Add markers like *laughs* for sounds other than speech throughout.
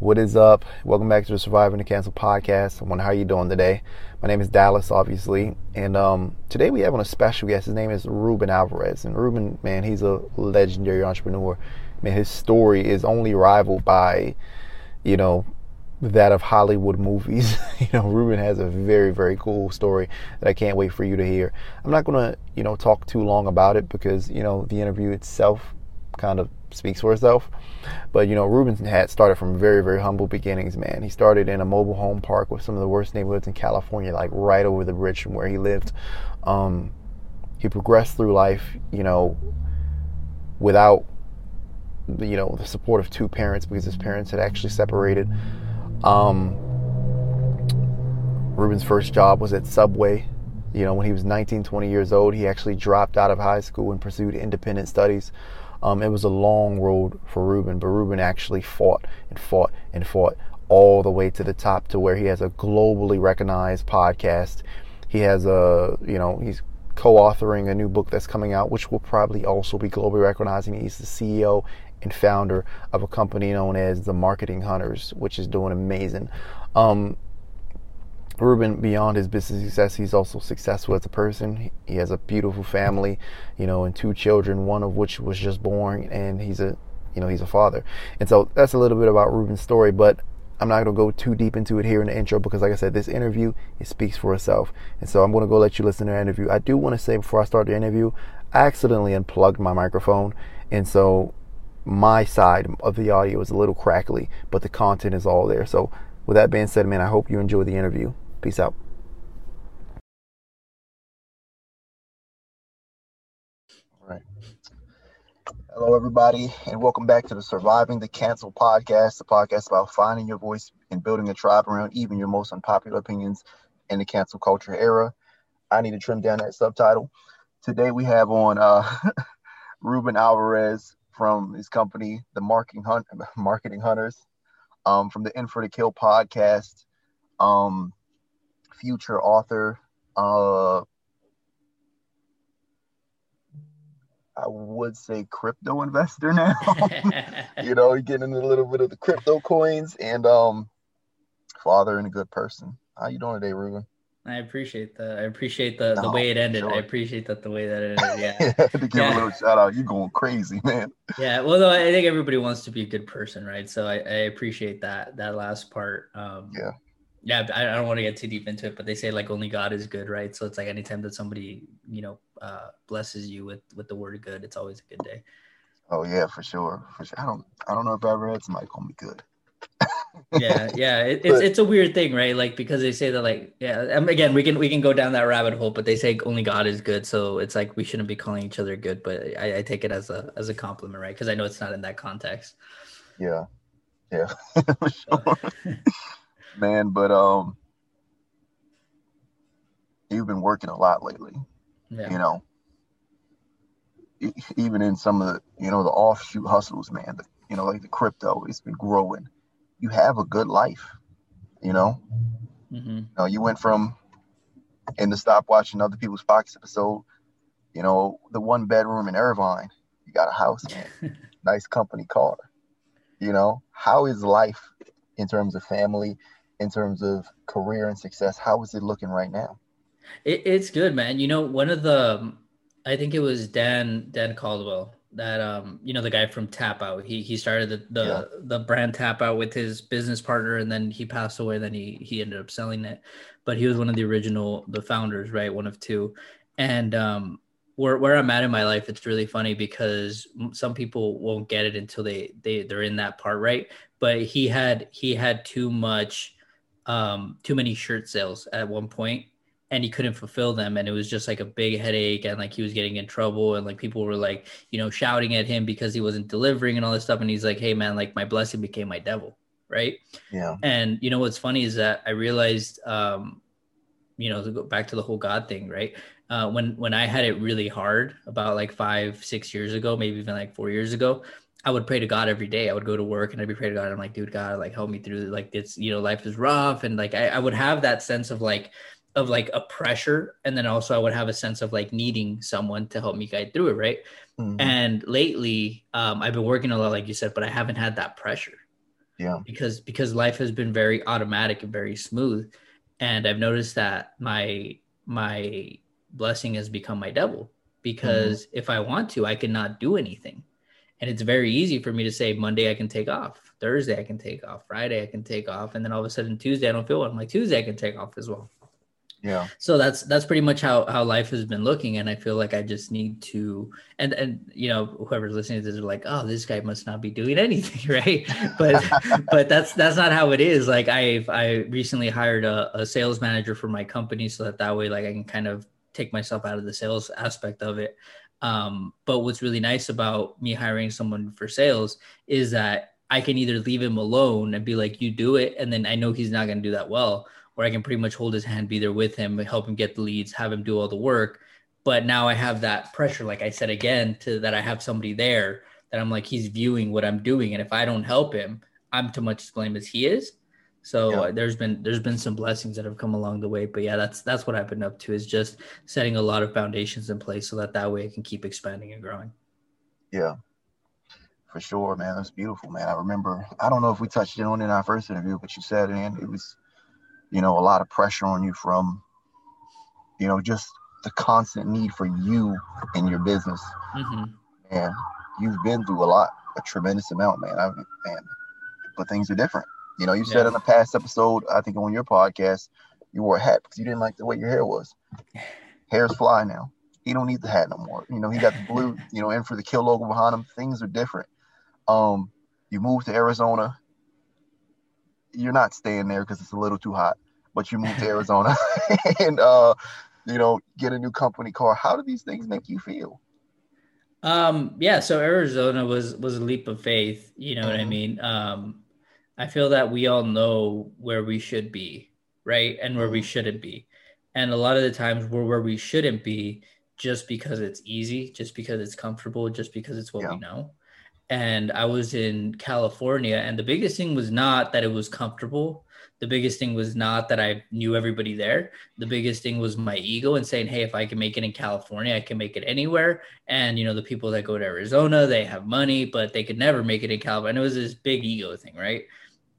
What is up? Welcome back to the Surviving the Cancel podcast. I wonder how you doing today. My name is Dallas, obviously, and um, today we have on a special guest. His name is Ruben Alvarez, and Ruben, man, he's a legendary entrepreneur. Man, his story is only rivaled by, you know, that of Hollywood movies. *laughs* you know, Ruben has a very, very cool story that I can't wait for you to hear. I'm not gonna, you know, talk too long about it because you know the interview itself kind of speaks for itself. But you know, Ruben had started from very, very humble beginnings, man. He started in a mobile home park with some of the worst neighborhoods in California, like right over the bridge from where he lived. Um, he progressed through life, you know, without you know the support of two parents because his parents had actually separated. Um, Ruben's first job was at Subway. You know, when he was 19, 20 years old, he actually dropped out of high school and pursued independent studies. Um, it was a long road for Ruben, but Ruben actually fought and fought and fought all the way to the top to where he has a globally recognized podcast. He has a, you know, he's co-authoring a new book that's coming out, which will probably also be globally recognized. He's the CEO and founder of a company known as the Marketing Hunters, which is doing amazing. Um, Ruben, beyond his business success, he's also successful as a person. He has a beautiful family, you know, and two children, one of which was just born, and he's a, you know, he's a father. And so that's a little bit about Ruben's story, but I'm not going to go too deep into it here in the intro because, like I said, this interview it speaks for itself. And so I'm going to go let you listen to the interview. I do want to say before I start the interview, I accidentally unplugged my microphone, and so my side of the audio is a little crackly, but the content is all there. So with that being said, man, I hope you enjoy the interview. Peace out. All right. Hello, everybody, and welcome back to the Surviving the Cancel podcast, the podcast about finding your voice and building a tribe around even your most unpopular opinions in the cancel culture era. I need to trim down that subtitle. Today we have on uh, *laughs* Ruben Alvarez from his company, the Marketing Hunt, *laughs* Marketing Hunters, um, from the In for the Kill podcast. Um, future author. Uh, I would say crypto investor now. *laughs* you know, you're getting a little bit of the crypto coins and um, father and a good person. How you doing today, Ruben? I appreciate the I appreciate the the way it ended. Sure. I appreciate that the way that it ended. Yeah. *laughs* yeah to give yeah. a little shout out. You're going crazy, man. Yeah. Well, though I think everybody wants to be a good person, right? So I, I appreciate that that last part. Um, yeah yeah i don't want to get too deep into it but they say like only god is good right? So it's like anytime that somebody you know uh blesses you with with the word good it's always a good day. Oh yeah for sure for sure. I don't i don't know if i ever had somebody call me good. *laughs* Yeah yeah it, it's it's a weird thing right? Like because they say that like yeah um, again we can we can go down that rabbit hole but they say only god is good so it's like we shouldn't be calling each other good but i, I take it as a as a compliment right? Because i know it's not in that context. Yeah yeah *laughs* sure *laughs* man. But um, you've been working a lot lately. Yeah. You know, even in some of the you know the offshoot hustles, man. The, you know, like the crypto, it's been growing. You have a good life. You know, mm-hmm. you know, you went from in the stop watching other people's pockets episode. You know, the one bedroom in Irvine. You got a house, *laughs* nice company car. You know, how is life in terms of family in terms of career and success. How is it looking right now? It, it's good, man. You know, one of the, I think it was Dan Dan Caldwell that um you know the guy from Tap Out. He he started the the, yeah. the brand Tap Out with his business partner, and then he passed away. Then he he ended up selling it, but he was one of the original the founders, right? One of two, and um where, where I'm at in my life, it's really funny because some people won't get it until they they they're in that part, right? But he had he had too much um, too many shirt sales at one point and he couldn't fulfill them and it was just like a big headache and like he was getting in trouble and like people were like you know shouting at him because he wasn't delivering and all this stuff and he's like hey man like my blessing became my devil right? Yeah. And you know what's funny is that i realized um you know to go back to the whole god thing right? Uh when when i had it really hard about like five six years ago maybe even like four years ago I would pray to God every day. I would go to work and I'd be praying to God. I'm like, dude, God, like help me through. Like it's you know, life is rough, and like I, I would have that sense of like of like a pressure, and then also I would have a sense of like needing someone to help me guide through it, right? Mm-hmm. And lately, um, I've been working a lot, like you said, but I haven't had that pressure. Yeah. Because because life has been very automatic and very smooth. And I've noticed that my my blessing has become my devil because mm-hmm. if I want to, I cannot do anything. And it's very easy for me to say Monday I can take off, Thursday I can take off, Friday I can take off, and then all of a sudden Tuesday I don't feel well. I'm like Tuesday I can take off as well. Yeah. So that's that's pretty much how how life has been looking, and I feel like I just need to and and you know whoever's listening to this is like, oh, this guy must not be doing anything, *laughs* right? But *laughs* but that's that's not how it is. Like I I recently hired a, a sales manager for my company, so that that way like I can kind of take myself out of the sales aspect of it. Um, but what's really nice about me hiring someone for sales is that I can either leave him alone and be like, you do it, and then I know he's not going to do that well or I can pretty much hold his hand, be there with him, help him get the leads, have him do all the work. But now I have that pressure, like I said again, to that I have somebody there that I'm like, he's viewing what I'm doing. And if I don't help him, I'm too much to blame as he is. So yeah. there's been there's been some blessings that have come along the way, but yeah, that's that's what I've been up to is just setting a lot of foundations in place so that that way I can keep expanding and growing. Yeah, for sure, man. That's beautiful, man. I remember I don't know if we touched it on in our first interview, but you said, and it was you know, a lot of pressure on you from, you know, just the constant need for you and your business. Mm-hmm. And you've been through a lot, a tremendous amount, man. I've, man, but things are different. You know, you yeah. said in the past episode, I think on your podcast, you wore a hat because you didn't like the way your hair was. Hair's fly now. He don't need the hat no more. You know, he got the blue, *laughs* you know, in for the kill logo behind him. Things are different. Um, you moved to Arizona you're not staying there because it's a little too hot, but you move to *laughs* Arizona *laughs* and uh, you know, get a new company car. How do these things make you feel? Um, yeah, so Arizona was was a leap of faith, you know mm-hmm. what I mm-hmm. mean? Um, I feel that we all know where we should be, right? And where we mm-hmm. shouldn't be. And a lot of the times we're where we shouldn't be just because it's easy, just because it's comfortable, just because it's what yeah. we know and I was in California. And the biggest thing was not that it was comfortable. The biggest thing was not that I knew everybody there. The biggest thing was my ego and saying, hey, if I can make it in California, I can make it anywhere. And, you know, the people that go to Arizona, they have money, but they could never make it in California. And it was this big ego thing, right?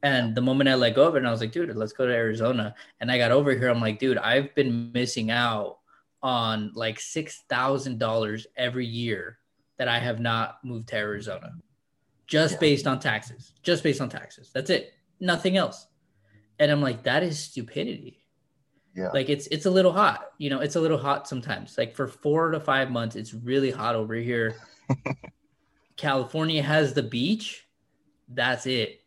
And the moment I let go of it, and I was like, dude, let's go to Arizona. And I got over here. I'm like, dude, I've been missing out on like $6,000 every year that I have not moved to Arizona just yeah. based on taxes, just based on taxes. That's it, nothing else. And I'm like, that is stupidity. Yeah. Like it's it's a little hot, you know, it's a little hot sometimes. Like for four to five months, it's really hot over here. *laughs* California has the beach. That's it.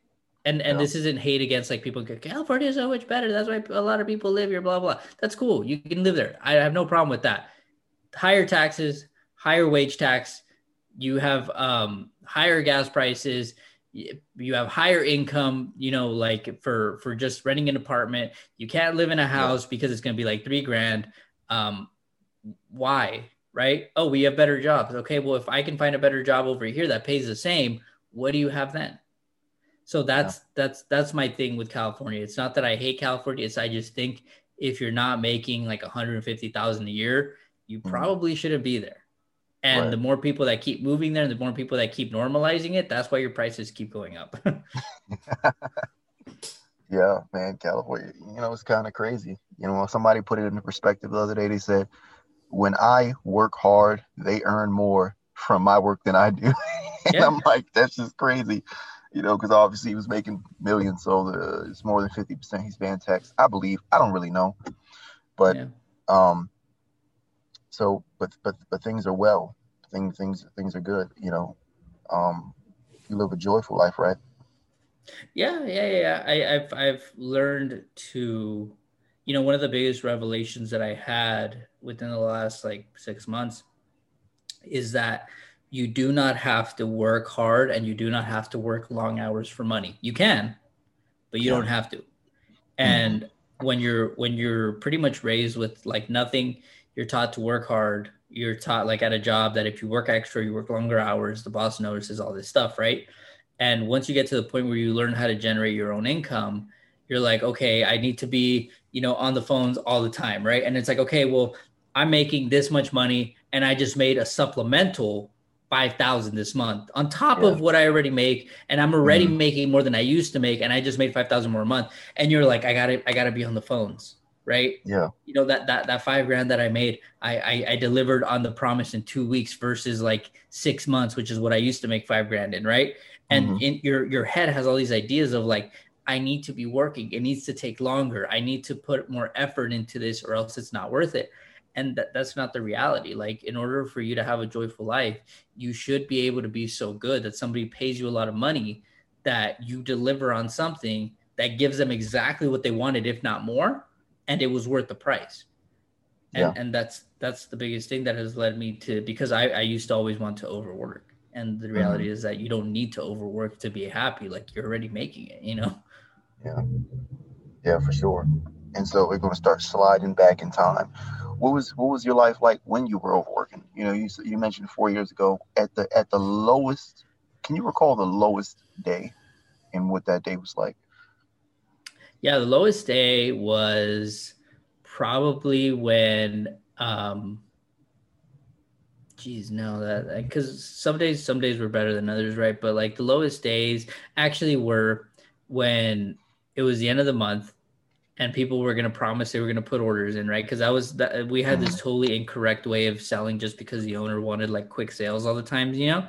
And and yeah. this isn't hate against like people go, California is so much better. That's why a lot of people live here, blah blah. That's cool. You can live there. I have no problem with that. Higher taxes, higher wage tax, you have um, higher gas prices you have higher income you know like for for just renting an apartment you can't live in a house yeah. because it's going to be like three grand um why right oh we have better jobs okay well if i can find a better job over here that pays the same what do you have then so that's yeah. that's that's my thing with california it's not that i hate california it's i just think if you're not making like 150000 a year you mm-hmm. probably shouldn't be there and right. the more people that keep moving there, and the more people that keep normalizing it, that's why your prices keep going up. *laughs* yeah, man, California, you know, it's kind of crazy. You know, somebody put it into perspective the other day. They said, when I work hard, they earn more from my work than I do. *laughs* and yeah. I'm like, that's just crazy. You know, because obviously he was making millions, so the, it's more than 50% he's paying tax. I believe. I don't really know. But yeah. um so but but but things are well things things things are good you know um you live a joyful life right yeah yeah yeah I, i've i've learned to you know one of the biggest revelations that i had within the last like six months is that you do not have to work hard and you do not have to work long hours for money you can but you don't have to and mm-hmm. when you're when you're pretty much raised with like nothing you're taught to work hard. You're taught like at a job that if you work extra, you work longer hours, the boss notices all this stuff, right? And once you get to the point where you learn how to generate your own income, you're like, okay, I need to be, you know, on the phones all the time, right? And it's like, okay, well, I'm making this much money and I just made a supplemental 5000 this month on top yeah. of what I already make and I'm already mm-hmm. making more than I used to make and I just made 5000 more a month and you're like I got to I got to be on the phones right yeah you know that that that 5 grand that I made I, I I delivered on the promise in 2 weeks versus like 6 months which is what I used to make 5 grand in right and mm-hmm. in your your head has all these ideas of like I need to be working it needs to take longer I need to put more effort into this or else it's not worth it and that, that's not the reality. Like in order for you to have a joyful life you should be able to be so good that somebody pays you a lot of money that you deliver on something that gives them exactly what they wanted if not more and it was worth the price. And, yeah. and that's that's the biggest thing that has led me to because I, I used to always want to overwork. And the reality mm-hmm. is that you don't need to overwork to be happy. Like you're already making it you know? Yeah. Yeah for sure. And so we're going to start sliding back in time what was what was your life like when you were overworking? You know, you you mentioned four years ago at the at the lowest. Can you recall the lowest day and what that day was like? Yeah, the lowest day was probably when um geez no that because some days some days were better than others right but like the lowest days actually were when it was the end of the month and people were going to promise they were going to put orders in right? Because that was that we had this mm-hmm. totally incorrect way of selling just because the owner wanted like quick sales all the time you know?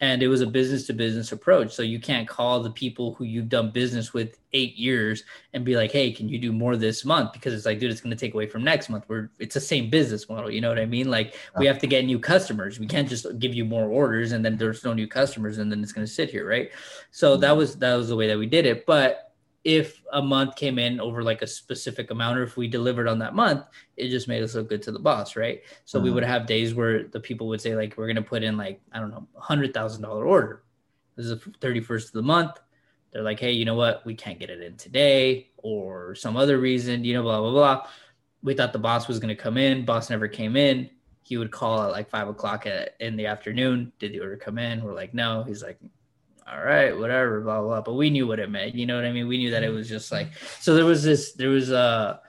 And it was a business to business approach so you can't call the people who you've done business with eight years and be like hey can you do more this month? Because it's like dude it's going to take away from next month. We're it's the same business model you know what i mean? Like we have to get new customers. We can't just give you more orders and then there's no new customers and then it's going to sit here right? So that mm-hmm. was that was the way that we did it but if a month came in over like a specific amount or if we delivered on that month it just made us look good to the boss right? So mm-hmm. we would have days where the people would say like we're going to put in like i don't know a hundred thousand dollar order. This is the 31st of the month. They're like hey you know what? We can't get it in today or some other reason you know blah blah blah. We thought the boss was going to come in. Boss never came in. He would call at like five o'clock at, in the afternoon. Did the order come in? We're like no. He's like all right, whatever, blah, blah, blah. But we knew what it meant. You know what I mean? We knew that it was just like, so there was this, there was a,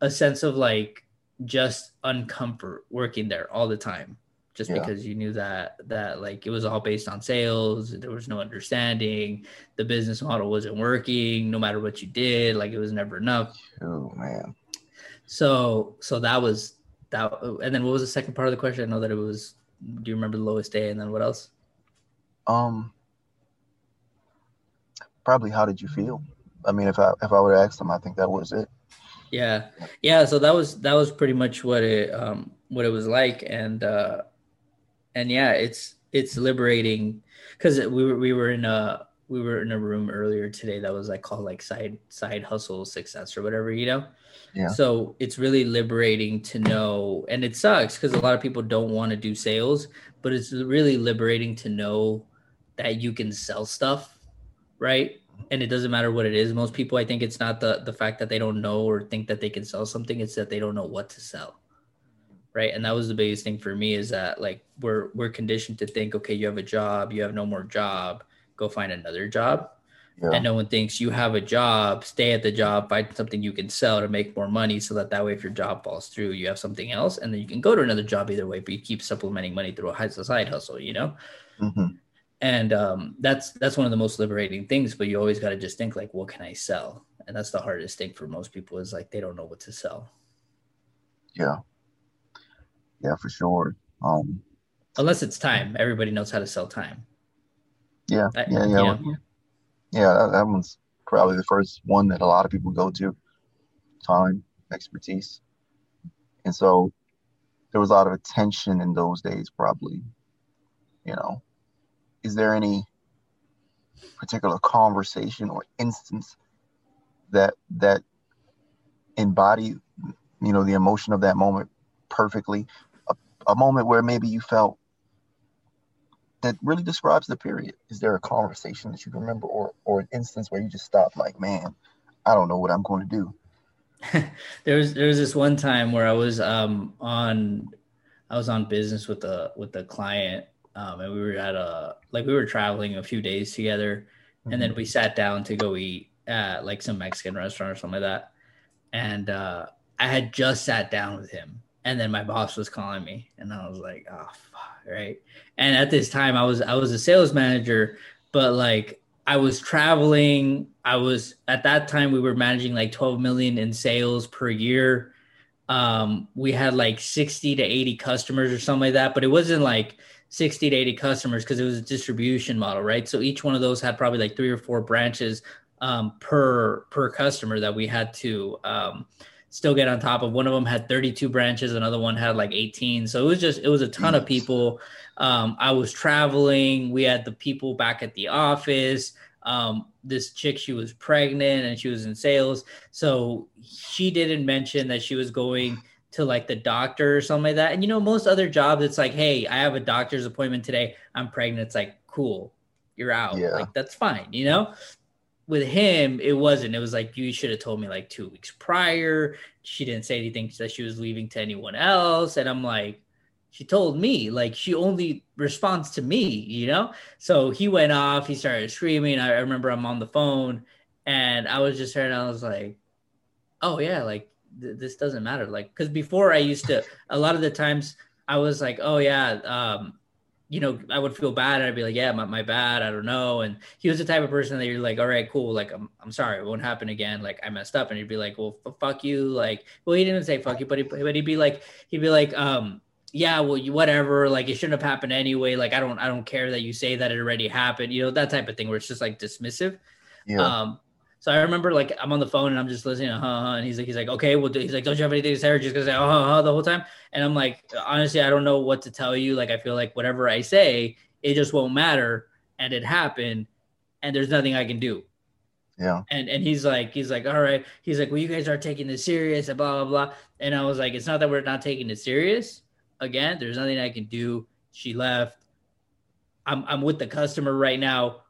a sense of like just uncomfort working there all the time just yeah. because you knew that that like it was all based on sales there was no understanding the business model wasn't working no matter what you did like it was never enough oh man so so that was that and then what was the second part of the question i know that it was do you remember the lowest day and then what else um probably how did you feel? I mean, if I if I would have asked them, I think that was it. Yeah, yeah. So that was that was pretty much what it um what it was like, and uh and yeah, it's it's liberating because we were we were in a we were in a room earlier today that was like called like side side hustle success or whatever you know yeah so it's really liberating to know and it sucks because a lot of people don't want to do sales but it's really liberating to know that you can sell stuff right? And it doesn't matter what it is. Most people, I think it's not the the fact that they don't know or think that they can sell something; it's that they don't know what to sell, right? And that was the biggest thing for me is that like we're we're conditioned to think, okay, you have a job, you have no more job, go find another job. Yeah. And no one thinks you have a job, stay at the job, find something you can sell to make more money so that that way, if your job falls through, you have something else. And then you can go to another job either way, but you keep supplementing money through a side hustle, you know? Mm-hmm and um, that's that's one of the most liberating things but you always got to just think like what can i sell? And that's the hardest thing for most people is like they don't know what to sell. Yeah. Yeah for sure. Um unless it's time. Everybody knows how to sell time. Yeah. I, yeah yeah. yeah, yeah that, that one's probably the first one that a lot of people go to. Time expertise. And so there was a lot of attention in those days probably you know is there any particular conversation or instance that that embody you know the emotion of that moment perfectly? A, a moment where maybe you felt that really describes the period. Is there a conversation that you can remember or or an instance where you just stopped like man i don't know what i'm going to do. *laughs* There was there was this one time where i was um on i was on business with a with a client um, and we were at a like we were traveling a few days together, mm-hmm. and then mm-hmm. we sat down to go eat at like some Mexican restaurant or something like that. And uh, I had just sat down with him, and then my boss was calling me and i was like oh fuck right and at this time i was i was a sales manager but like i was traveling i was at that time we were managing like 12 million in sales per year um we had like 60 to 80 customers or something like that but it wasn't like 60 to 80 customers because it was a distribution model right so each one of those had probably like three or four branches um, per per customer that we had to um, still get on top of. One of them had 32 branches, another one had like 18. So it was just it was a ton of people. Um, I was traveling. We had the people back at the office. Um, this chick, she was pregnant and she was in sales, so she didn't mention that she was going to like the doctor or something like that. And you know, most other jobs, it's like, hey, I have a doctor's appointment today. I'm pregnant. It's like, cool, you're out. Yeah. Like that's fine, you know with him, it wasn't. It was like you should have told me like two weeks prior. She didn't say anything that she was leaving to anyone else, and I'm like, she told me. Like she only responds to me, you know. So he went off. He started screaming. I remember I'm on the phone, and I was just hearing. I was like, oh yeah, like th- this doesn't matter. Like because before I used to a lot of the times I was like, oh yeah, um, you know, I would feel bad and I'd be like, yeah, my, my bad. I don't know. And he was the type of person that you're like, all right, cool. Like, I'm, I'm sorry. It won't happen again. Like I messed up. And he'd be like, well, f- fuck you. Like, well, he didn't say fuck you, but, he, but he'd be like, he'd be like, um, yeah, well, you, whatever. Like it shouldn't have happened anyway. Like, I don't, I don't care that you say that it already happened, you know, that type of thing where it's just like dismissive. Yeah. Um, so I remember like I'm on the phone and I'm just listening, to uh, huh, and he's like, he's like, okay, well, he's like, don't you have anything to say? Or just gonna say, oh, huh, huh, the whole time. And I'm like, honestly, I don't know what to tell you. Like, I feel like whatever I say, it just won't matter, and it happened, and there's nothing I can do. Yeah. And and he's like, he's like, all right. He's like, well, you guys are taking this serious, and blah blah blah. And I was like, it's not that we're not taking it serious. Again, there's nothing I can do. She left. I'm I'm with the customer right now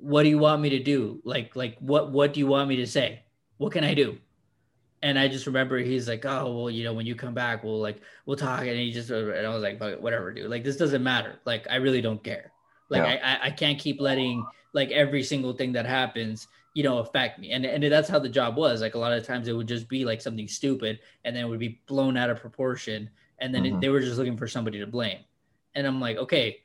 what do you want me to do? Like, like what, what do you want me to say? What can I do? And I just remember he's like, oh, well, you know, when you come back, we'll like, we'll talk. And he just, and I was like, whatever, dude, like, this doesn't matter. Like, I really don't care. Like, yeah. I, I can't keep letting like every single thing that happens, you know, affect me. And, and that's how the job was. Like a lot of times it would just be like something stupid and then it would be blown out of proportion. And then mm-hmm. it, they were just looking for somebody to blame. And I'm like, okay,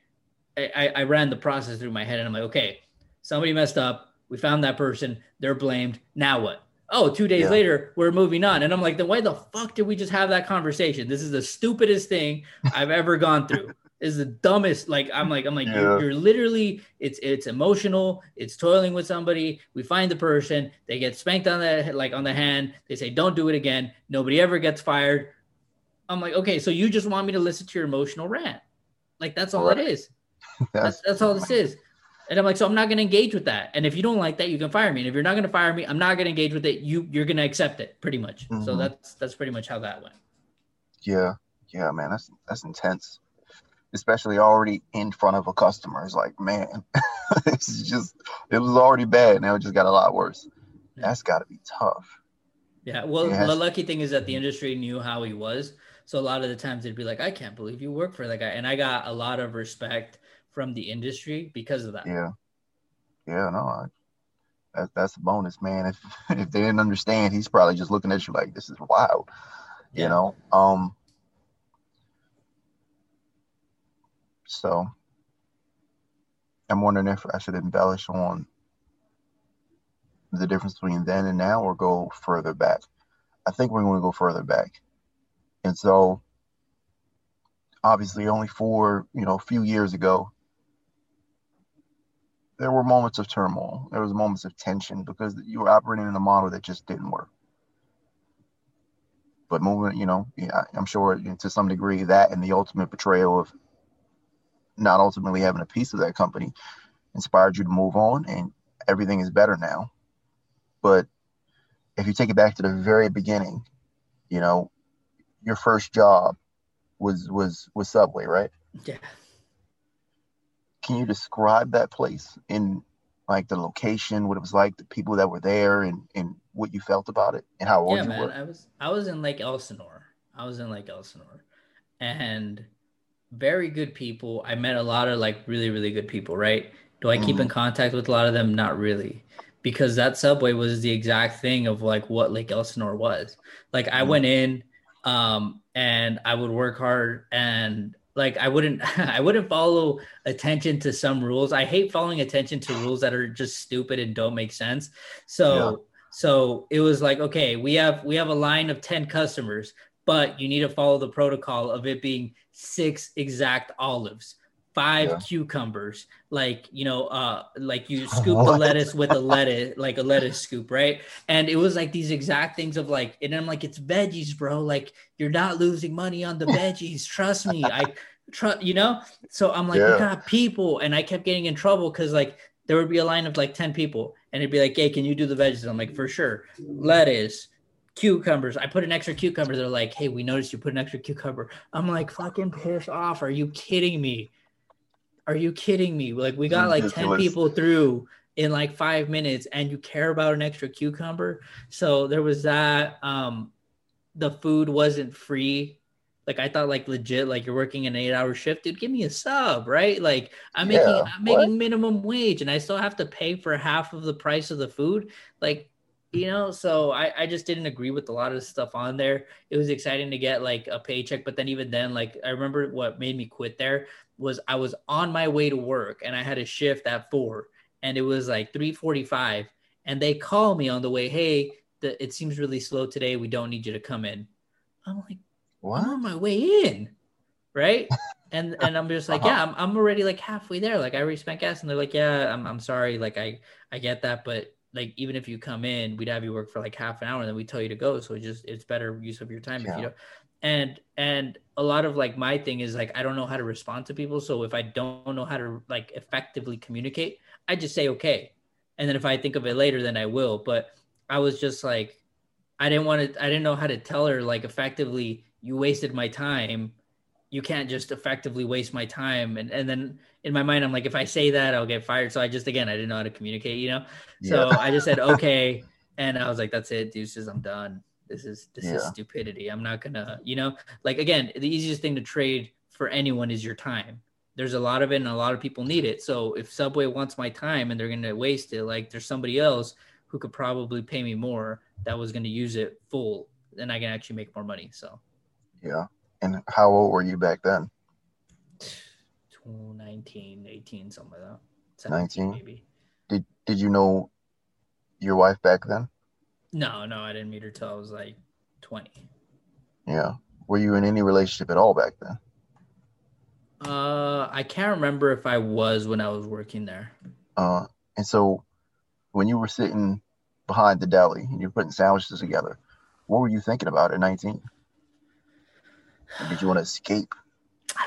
I, I ran the process through my head and I'm like, okay, somebody messed up. We found that person. They're blamed. Now what? Oh, two days yeah. later, we're moving on. And I'm like, then why the fuck did we just have that conversation? This is the stupidest thing *laughs* I've ever gone through. This is the dumbest. Like, I'm like, I'm like, yeah. you're, you're, literally, it's it's emotional. It's toiling with somebody. We find the person. They get spanked on the like on the hand. They say, don't do it again. Nobody ever gets fired. I'm like, okay, so you just want me to listen to your emotional rant? Like that's all right. it is. *laughs* That's, that's, that's all this is. And I'm like, so I'm not going to engage with that. And if you don't like that, you can fire me. And if you're not going to fire me, I'm not going to engage with it. You you're going to accept it, pretty much. Mm-hmm. So that's that's pretty much how that went. Yeah, yeah, man, that's that's intense. Especially already in front of a customer. It's like, man, *laughs* it's just it was already bad. Now it just got a lot worse. Yeah. That's got to be tough. Yeah. Well, the lucky thing is that the industry knew how he was. So a lot of the times they'd be like, I can't believe you work for that guy. And I got a lot of respect from the industry because of that. Yeah, yeah, no, I, that, that's a bonus, man. If *laughs* if they didn't understand, he's probably just looking at you like this is wild, yeah. you know. Um, so I'm wondering if I should embellish on the difference between then and now, or go further back. I think we're going to go further back, and so obviously only for you know a few years ago there were moments of turmoil. There was moments of tension because you were operating in a model that just didn't work. But moving, you know, yeah, I'm sure to some degree that and the ultimate betrayal of not ultimately having a piece of that company inspired you to move on, and everything is better now. But if you take it back to the very beginning, you know, your first job was was was Subway, right? Yeah can you describe that place in like the location, what it was like, the people that were there, and and what you felt about it, and how old yeah, you man, were? I was I was in Lake Elsinore. I was in Lake Elsinore, and very good people. I met a lot of like really really good people. Right? Do I keep mm. in contact with a lot of them? Not really, because that subway was the exact thing of like what Lake Elsinore was. Like I mm. went in Um, and I would work hard and like I wouldn't *laughs* I wouldn't follow attention to some rules. I hate following attention to rules that are just stupid and don't make sense. So yeah. so it was like okay, we have we have a line of 10 customers, but you need to follow the protocol of it being six exact olives five yeah. cucumbers like you know uh like you *laughs* scoop the lettuce with a lettuce like a lettuce scoop right and it was like these exact things of like and i'm like it's veggies bro like you're not losing money on the veggies trust me i trust you know so i'm like yeah. we got people and i kept getting in trouble because like there would be a line of like 10 people and it'd be like hey can you do the veggies i'm like for sure lettuce cucumbers. I put an extra cucumber. They're like, hey, we noticed you put an extra cucumber. I'm like, fucking piss off. Are you kidding me? Are you kidding me? Like we got like 10 people through in like five minutes and you care about an extra cucumber. So there was that. Um the food wasn't free. Like I thought like legit, like you're working an eight hour shift, dude. Give me a sub, right? Like I'm yeah, making I'm making what? minimum wage and I still have to pay for half of the price of the food. Like you know so I, I just didn't agree with a lot of stuff on there it was exciting to get like a paycheck but then even then like i remember what made me quit there was I was on my way to work and I had a shift at four and it was like 345 and they call me on the way, hey, the, it seems really slow today. We don't need you to come in. I'm like, what? I'm on my way in. Right. *laughs* and and I'm just like, uh-huh. yeah, I'm, I'm already like halfway there. Like I already spent gas and they're like, yeah, I'm, I'm sorry. Like I, I get that. But like, even if you come in, we'd have you work for like half an hour and then we tell you to go. So it just, it's better use of your time yeah. if you don't and and a lot of like my thing is like i don't know how to respond to people. So if i don't know how to like effectively communicate i just say okay. And then if i think of it later then i will. But i was just like i didn't want to i didn't know how to tell her like effectively you wasted my time. You can't just effectively waste my time. And and then in my mind i'm like if i say that i'll get fired. So i just again i didn't know how to communicate you know? So yeah. i just said *laughs* okay. And i was like that's it deuces i'm done this is this yeah. is stupidity. I'm not gonna, you know, like again, the easiest thing to trade for anyone is your time. There's a lot of it and a lot of people need it. So if Subway wants my time and they're gonna waste it, like there's somebody else who could probably pay me more that was gonna use it full, then I can actually make more money. So yeah. And how old were you back then? 19, 18, something like that. 19 maybe. Did did you know your wife back then? No, no, I didn't meet her till I was like 20. Yeah. Were you in any relationship at all back then? Uh, I can't remember if I was when I was working there. Uh, and so when you were sitting behind the deli and you're putting sandwiches together, what were you thinking about at 19? did you want to escape?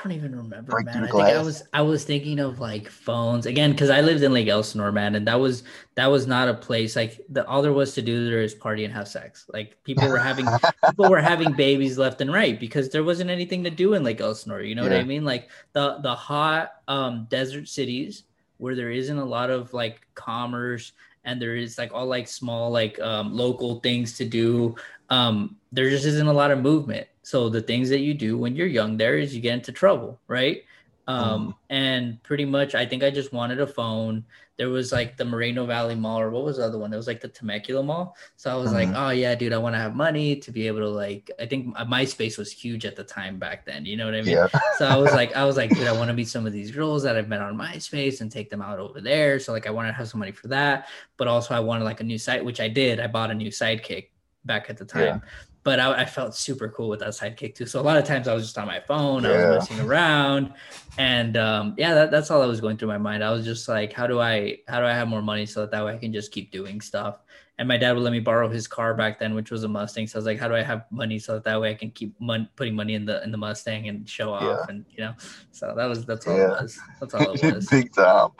I don't even remember, Break man. I think I was I was thinking of like phones again because I lived in Lake Elsinore, man, and that was that was not a place like the all there was to do there is party and have sex. Like people were having *laughs* people were having babies left and right because there wasn't anything to do in Lake Elsinore. You know yeah. what I mean? Like the the hot um desert cities where there isn't a lot of like commerce and there is like all like small like um, local things to do um, there just isn't a lot of movement so the things that you do when you're young there is you get into trouble right? Um, mm. and pretty much i think i just wanted a phone. There was like the moreno valley mall or what was the other one? It was like the temecula mall. So i was like oh yeah dude i want to have money to be able to like i think myspace was huge at the time back then you know what i mean? Yeah. so i was like i was like dude i want to *laughs* meet some of these girls that i've met on myspace and take them out over there. So like i want to have some money for that. But also i wanted like a new site which i did. I bought a new sidekick back at the time. yeah but I, I, felt super cool with that sidekick too. So a lot of times I was just on my phone, yeah. I was messing around, and um, yeah, that, that's all that was going through my mind. I was just like, how do I how do I have more money so that, that way I can just keep doing stuff? And my dad would let me borrow his car back then, which was a Mustang. So I was like, how do I have money so that, that way I can keep mon- putting money in the in the Mustang and show off, yeah. and you know. So that was that's all yeah. it was. That's all it *laughs* was. Big time,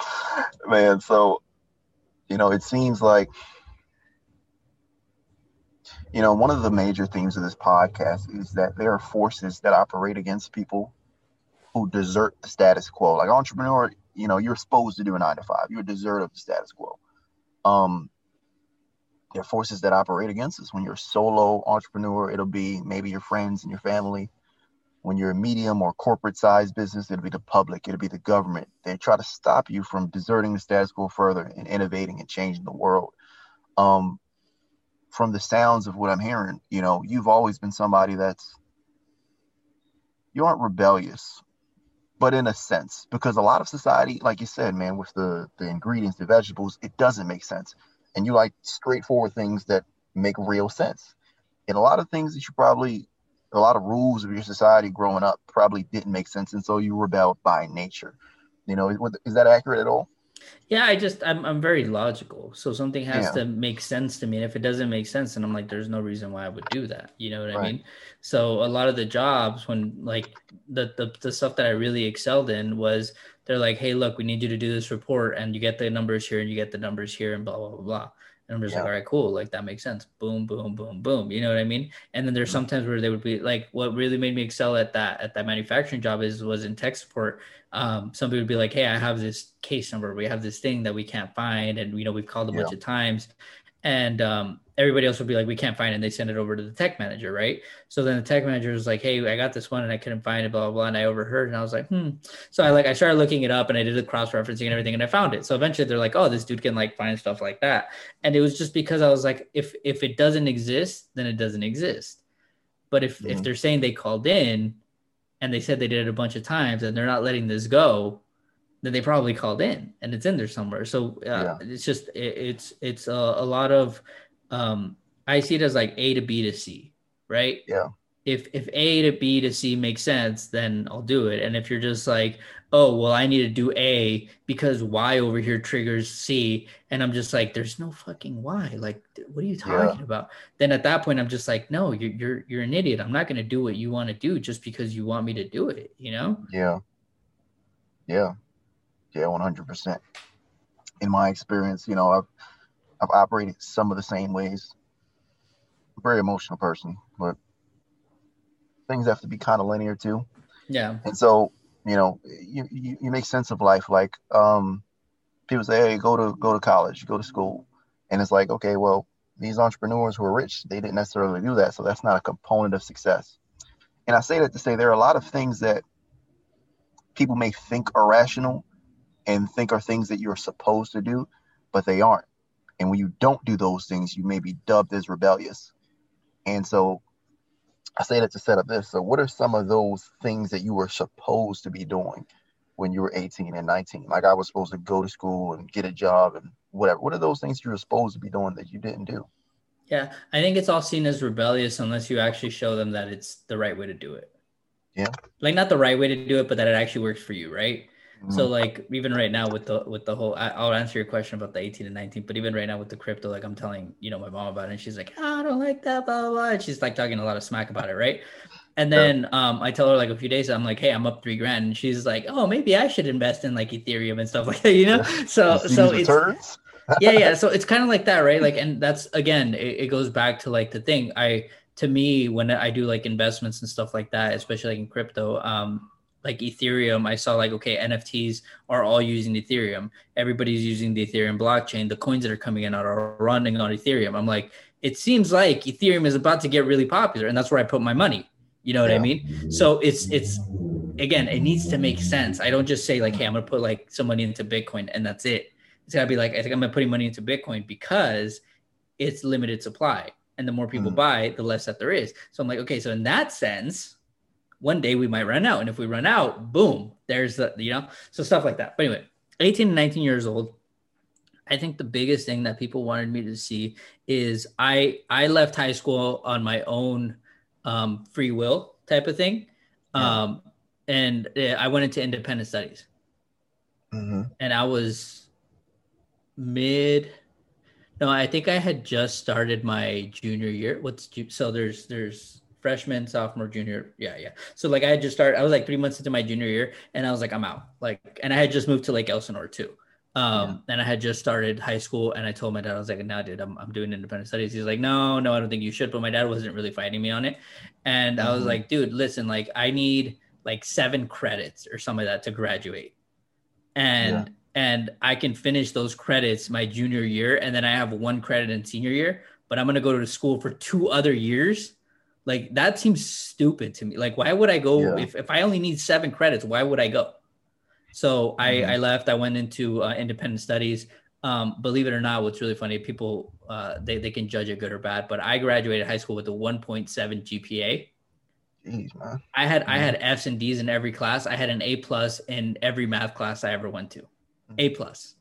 man. So you know, it seems like you know, one of the major themes of this podcast is that there are forces that operate against people who desert the status quo. Like entrepreneur, you know, you're supposed to do a nine to five. You're a desert of the status quo. Um, there are forces that operate against us. When you're a solo entrepreneur, it'll be maybe your friends and your family. When you're a medium or corporate sized business, it'll be the public, it'll be the government. They try to stop you from deserting the status quo further and innovating and changing the world. Um, from the sounds of what I'm hearing, you know, you've always been somebody that's you aren't rebellious, but in a sense, because a lot of society, like you said, man, with the the ingredients, the vegetables, it doesn't make sense, and you like straightforward things that make real sense. And a lot of things that you probably, a lot of rules of your society growing up probably didn't make sense, and so you rebelled by nature. You know, is that accurate at all? Yeah, I just I'm I'm very logical. So something has yeah. to make sense to me. And if it doesn't make sense, then I'm like, there's no reason why I would do that. You know what right. I mean? So a lot of the jobs when like the, the the stuff that I really excelled in was they're like, hey, look, we need you to do this report and you get the numbers here and you get the numbers here and blah blah blah blah. And I'm just yeah. like, all right, cool. Like that makes sense. Boom, boom, boom, boom. You know what I mean? And then there's mm-hmm. sometimes where they would be like, what really made me excel at that at that manufacturing job is was in tech support. Um, somebody would be like, hey, I have this case number. We have this thing that we can't find, and you know we've called a yeah. bunch of times, and um, everybody else would be like, we can't find it. And they send it over to the tech manager, right? So then the tech manager was like, hey, I got this one and I couldn't find it, blah, blah, blah. And I overheard and I was like, hmm. So I like, I started looking it up and I did the cross referencing and everything and I found it. So eventually they're like, oh, this dude can like find stuff like that. And it was just because I was like, if, if it doesn't exist, then it doesn't exist. But if, mm-hmm. if they're saying they called in and they said they did it a bunch of times and they're not letting this go, then they probably called in and it's in there somewhere. So uh, yeah. it's just, it, it's, it's a, a lot of, um, I see it as like A to B to C, right? Yeah. If if A to B to C makes sense, then I'll do it. And if you're just like, oh well, I need to do A because Y over here triggers C, and I'm just like, there's no fucking Y. Like, what are you talking yeah. about? Then at that point, I'm just like, no, you're you're you're an idiot. I'm not gonna do what you want to do just because you want me to do it. You know? Yeah. Yeah. Yeah. One hundred percent. In my experience, you know, I've I've operated some of the same ways very emotional person, but things have to be kind of linear too. Yeah. And so, you know, you, you, you make sense of life. Like, um, people say, Hey, go to, go to college, go to school. And it's like, okay, well, these entrepreneurs who are rich, they didn't necessarily do that. So that's not a component of success. And I say that to say there are a lot of things that people may think are rational and think are things that you're supposed to do, but they aren't. And when you don't do those things, you may be dubbed as rebellious. And so I say that to set up this. So, what are some of those things that you were supposed to be doing when you were 18 and 19? Like I was supposed to go to school and get a job and whatever. What are those things you were supposed to be doing that you didn't do? Yeah, I think it's all seen as rebellious unless you actually show them that it's the right way to do it. Yeah. Like not the right way to do it, but that it actually works for you, right? So mm-hmm. like even right now with the with the whole, I, will answer your question about the 18 and 19. But even right now with the crypto, like I'm telling you know my mom about it, and she's like, oh, I don't like that, blah, blah blah. And she's like talking a lot of smack about it, right? And then um, I tell her like a few days, I'm like, hey, I'm up three grand, and she's like, oh, maybe I should invest in like Ethereum and stuff *laughs* like that, you know? So so it's *laughs* yeah yeah. So it's kind of like that, right? Like, and that's again, it, it goes back to like the thing I to me when I do like investments and stuff like that, especially like in crypto, um, like Ethereum, I saw like, okay, NFTs are all using Ethereum. Everybody's using the Ethereum blockchain. The coins that are coming in are running on Ethereum. I'm like, it seems like Ethereum is about to get really popular, and that's where I put my money. You know what yeah. I mean? So it's it's again, it needs to make sense. I don't just say like, hey, I'm gonna put like some money into Bitcoin and that's it. It's gotta be like, I think I'm gonna putting money into Bitcoin because it's limited supply, and the more people mm. buy, the less that there is. So I'm like, okay, so in that sense, one day we might run out. And if we run out, boom, there's the, you know, so stuff like that. But anyway, 18 and 19 years old. I think the biggest thing that people wanted me to see is I I left high school on my own um, free will type of thing, yeah. um, and I went into independent studies, mm-hmm. and I was mid. No, I think I had just started my junior year. What's so there's there's freshman, sophomore, junior. Yeah, yeah. So like I had just started, I was like three months into my junior year and I was like, I'm out. Like, and I had just moved to Lake Elsinore too. Um, yeah. and I had just started high school and I told my dad, I was like, no, dude, I'm, I'm doing independent studies. He's like, no, no, I don't think you should. But my dad wasn't really fighting me on it. And mm-hmm. I was mm-hmm. like, dude, listen, like I need like seven credits or some of that to graduate. And, yeah. and I can finish those credits my junior year. And then I have one credit in senior year, but I'm going to go to school for two other years like that seems stupid to me. Like, why would I go yeah. if, if I only need seven credits? Why would I go? So mm-hmm. I, I left. I went into uh, independent studies. Um, believe it or not, what's really funny, people uh, they they can judge it good or bad. But I graduated high school with a 1.7 GPA, Jeez, man. I had I had F's and D's in every class. I had an A plus in every math class I ever went to. A plus.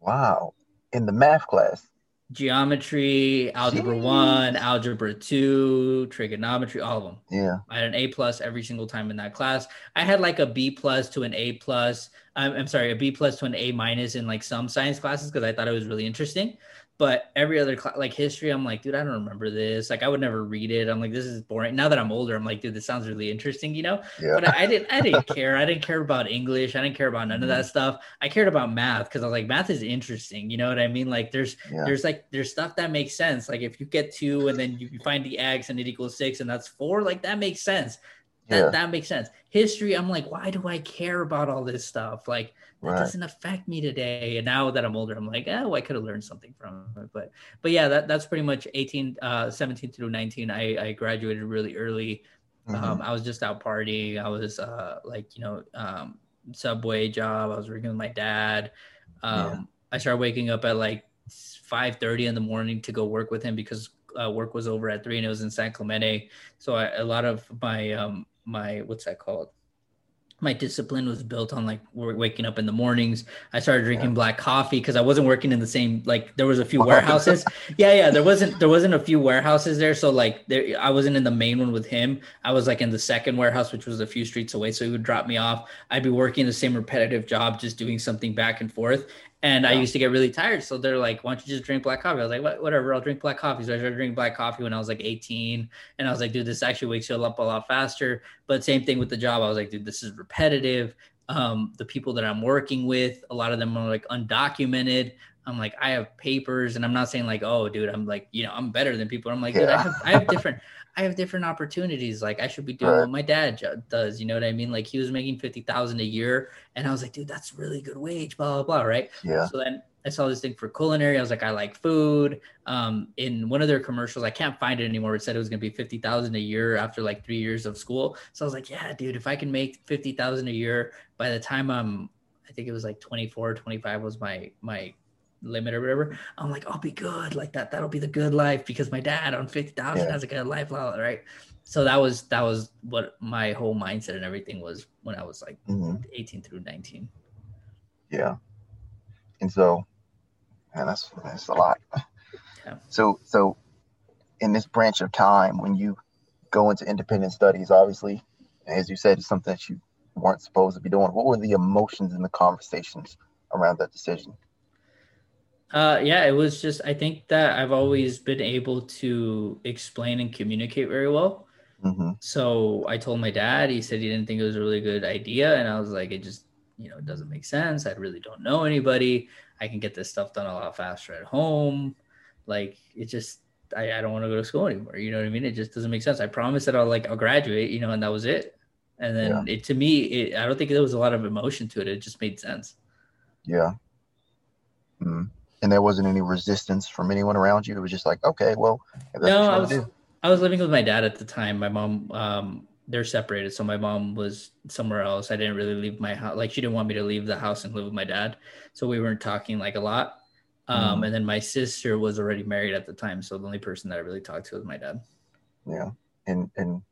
Wow. In the math class. Geometry, algebra Jeez. one, algebra two, trigonometry, all of them. Yeah. I had an A plus every single time in that class. I had like a B plus to an A plus. I'm, I'm sorry, a B plus to an A minus in like some science classes because I thought it was really interesting. But every other class, like history, I'm like, dude, I don't remember this. Like, I would never read it. I'm like, this is boring. Now that I'm older, I'm like, dude, this sounds really interesting, you know. Yeah. But I, I didn't, I didn't care. I didn't care about English. I didn't care about none of mm-hmm. that stuff. I cared about math because I was like, math is interesting. You know what I mean? Like, there's Yeah. there's like there's stuff that makes sense. Like if you get two and then you you find the x and it equals six and that's four, like that makes sense. That Yeah. that makes sense. History, I'm like, why do I care about all this stuff? Like that Right. doesn't affect me today. And now that I'm older, I'm like, oh, I could have learned something from it. But but yeah, that that's pretty much 18, uh, 17 through 19. I I graduated really early. Mhm. Um, I was just out partying. I was uh like you know um subway job. I was working with my dad. Um, Yeah. I started waking up at like five thirty in the morning to go work with him because uh, work was over at three and it was in San Clemente. So I, a lot of my um my what's that called? My discipline was built on like waking up in the mornings. I started drinking Yeah. black coffee because I wasn't working in the same like there was a few warehouses. *laughs* yeah, yeah, there wasn't there wasn't a few warehouses there. So like there I wasn't in the main one with him. I was like in the second warehouse, which was a few streets away. So he would drop me off. I'd be working the same repetitive job, just doing something back and forth. And I used to get really tired. So they're like, why don't you just drink black coffee? I was like, "What- whatever, I'll drink black coffee. So I started drinking black coffee when I was like 18. And I was like, dude, this actually wakes you up a lot faster. But same thing with the job. I was like, dude, this is repetitive. Um, the people that I'm working with, a lot of them are like undocumented. I'm like, I have papers, and I'm not saying like, oh, dude, I'm like, you know, I'm better than people. I'm like, dude, I have, I have *laughs* different, I have different opportunities. Like, I should be doing Right. what my dad does. You know what I mean? Like, he was making fifty thousand a year, and I was like, dude, that's really good wage. Blah blah blah. Right. Yeah. So then I saw this thing for culinary. I was like, I like food. Um, in one of their commercials, I can't find it anymore. It said it was gonna be fifty thousand a year after like three years of school. So I was like, yeah, dude, if I can make fifty thousand a year by the time I'm, I think it was like 24, 25 was my my limit or whatever. I'm like, I'll be good. Like that, that'll be the good life because my dad on fifty thousand Yeah. has a good life, blah, blah, right? So that was that was what my whole mindset and everything was when I was like hmm 18 through 19. Yeah. And so, man, that's that's a lot. Yeah. So so in this branch of time when you go into independent studies, obviously, as you said, it's something that you weren't supposed to be doing. What were the emotions and the conversations around that decision? Uh, yeah, it was just, I think that I've always been able to explain and communicate very well. hmm So I told my dad, he said he didn't think it was a really good idea. And I was like, it just, you know, it doesn't make sense. I really don't know anybody. I can get this stuff done a lot faster at home. Like it just, I, I don't want to go to school anymore. You know what I mean? It just doesn't make sense. I promised that I'll like, I'll graduate, you know, and that was it. And then it, to me, it, I don't think there was a lot of emotion to it. It just made sense. Yeah. mm And there wasn't any resistance from anyone around you. It was just like, okay, well, No, what I was. I was living with my dad at the time. My mom, um, they're separated, so my mom was somewhere else. I didn't really leave my house. Like she didn't want me to leave the house and live with my dad, so we weren't talking like a lot. Um, Mhm. And then my sister was already married at the time, so the only person that I really talked to was my dad. Yeah. And and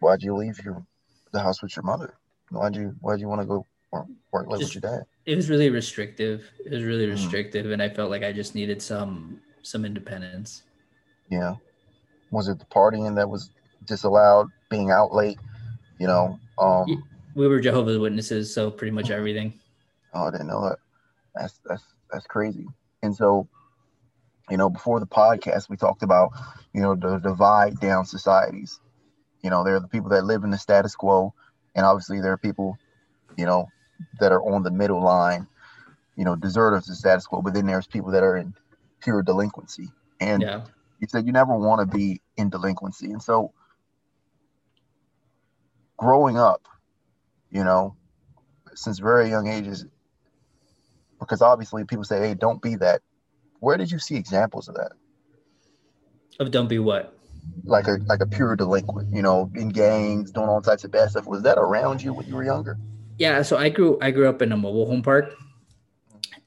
why'd you leave your the house with your mother? Why'd you why'd you want to go work, work live Just- with your dad? It was really restrictive. It was really Mhm. restrictive, and I felt like I just needed some some independence. Yeah. Was it the partying that was disallowed, being out late? You know, um We were Jehovah's Witnesses, so pretty much everything. oh I didn't know that. That's that's that's crazy. And so, you know, before the podcast we talked about, you know, the divide down societies. You know, there are the people that live in the status quo, and obviously there are people, you know, that are on the middle line, you know, deserters of status quo, but then there's people that are in pure delinquency. And Yeah. you said you never want to be in delinquency. And so growing up, you know, since very young ages, because obviously people say, hey, don't be that. Where did you see examples of that? Of don't be what? Like a like a pure delinquent, you know, in gangs, doing all types of bad stuff. Was that around you when you were younger? Yeah, so I grew I grew up in a mobile home park.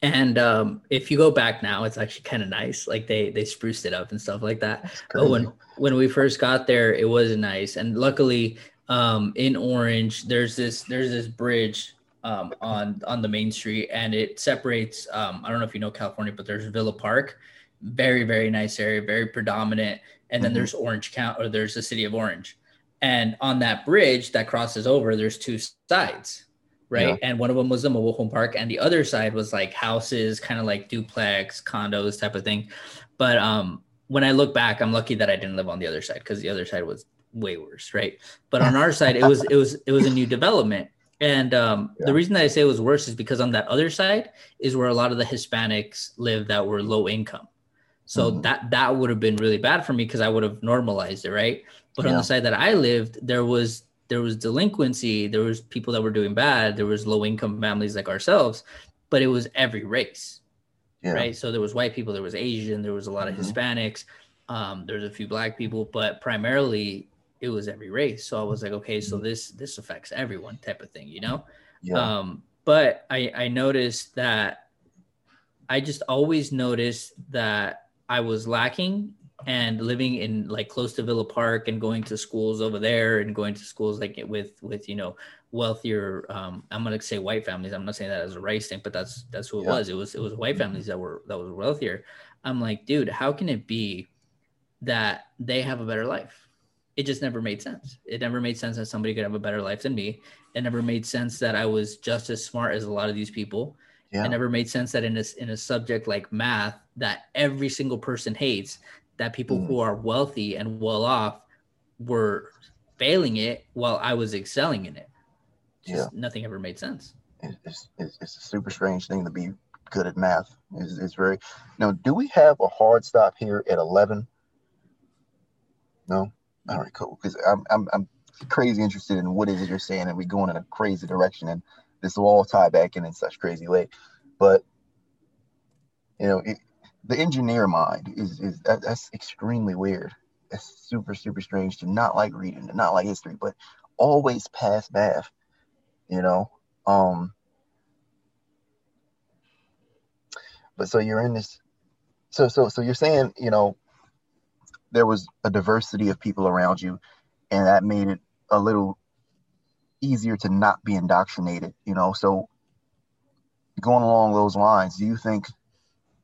And um, if you go back now, it's actually kind of nice. Like they they spruced it up and stuff like that. But when when we first got there, it was nice. And luckily, um, in Orange, there's this there's this bridge um, on on the main street, and it separates. Um, I don't know if you know California, but there's Villa Park, very very nice area, very predominant, and then mm-hmm. there's Orange County, or there's the city of Orange, and on that bridge that crosses over, there's two sides, right? Yeah. And one of them was the mobile home park, and the other side was like houses, kind of like duplex condos type of thing. But um, when I look back, I'm lucky that I didn't live on the other side because the other side was way worse, right? But on our side, it was it was it was a new development. And um, yeah. the reason that I say it was worse is because on that other side is where a lot of the Hispanics live that were low income. So mm-hmm. that that would have been really bad for me because I would have normalized it, right? But yeah. on the side that I lived, there was there was delinquency, there was people that were doing bad, there was low income families like ourselves, but it was every race. Yeah. Right. So there was white people, there was Asian, there was a lot of mm-hmm. Hispanics, um, there's a few black people, but primarily it was every race. So I was like, okay, so mm-hmm. this this affects everyone type of thing, you know? Yeah. Um, but I I noticed that I just always noticed that I was lacking and living in like close to Villa Park and going to schools over there and going to schools like with with you know wealthier um I'm gonna say white families. I'm not saying that as a race thing, but that's that's who it yeah. was. It was it was white families that were that was wealthier. I'm like, dude, how can it be that they have a better life? it just never made sense. It never made sense that somebody could have a better life than me. It never made sense that I was just as smart as a lot of these people. Yeah. It never made sense that in a, in a subject like math that every single person hates, that people mm. who are wealthy and well off were failing it while I was excelling in it. Just yeah. nothing ever made sense. It's, it's, it's, a super strange thing to be good at math. It's, it's very now. Do we have a hard stop here at eleven? No. All right, cool. Because I'm, I'm I'm crazy interested in what is it you're saying, and we're going in a crazy direction, and this will all tie back in in such crazy way. But you know, it, the engineer mind is is that, that's extremely weird. That's super super strange to not like reading, to not like history, but always pass math. You know, um. But so you're in this, so so so you're saying you know there was a diversity of people around you, and that made it a little easier to not be indoctrinated. You know, so going along those lines, do you think,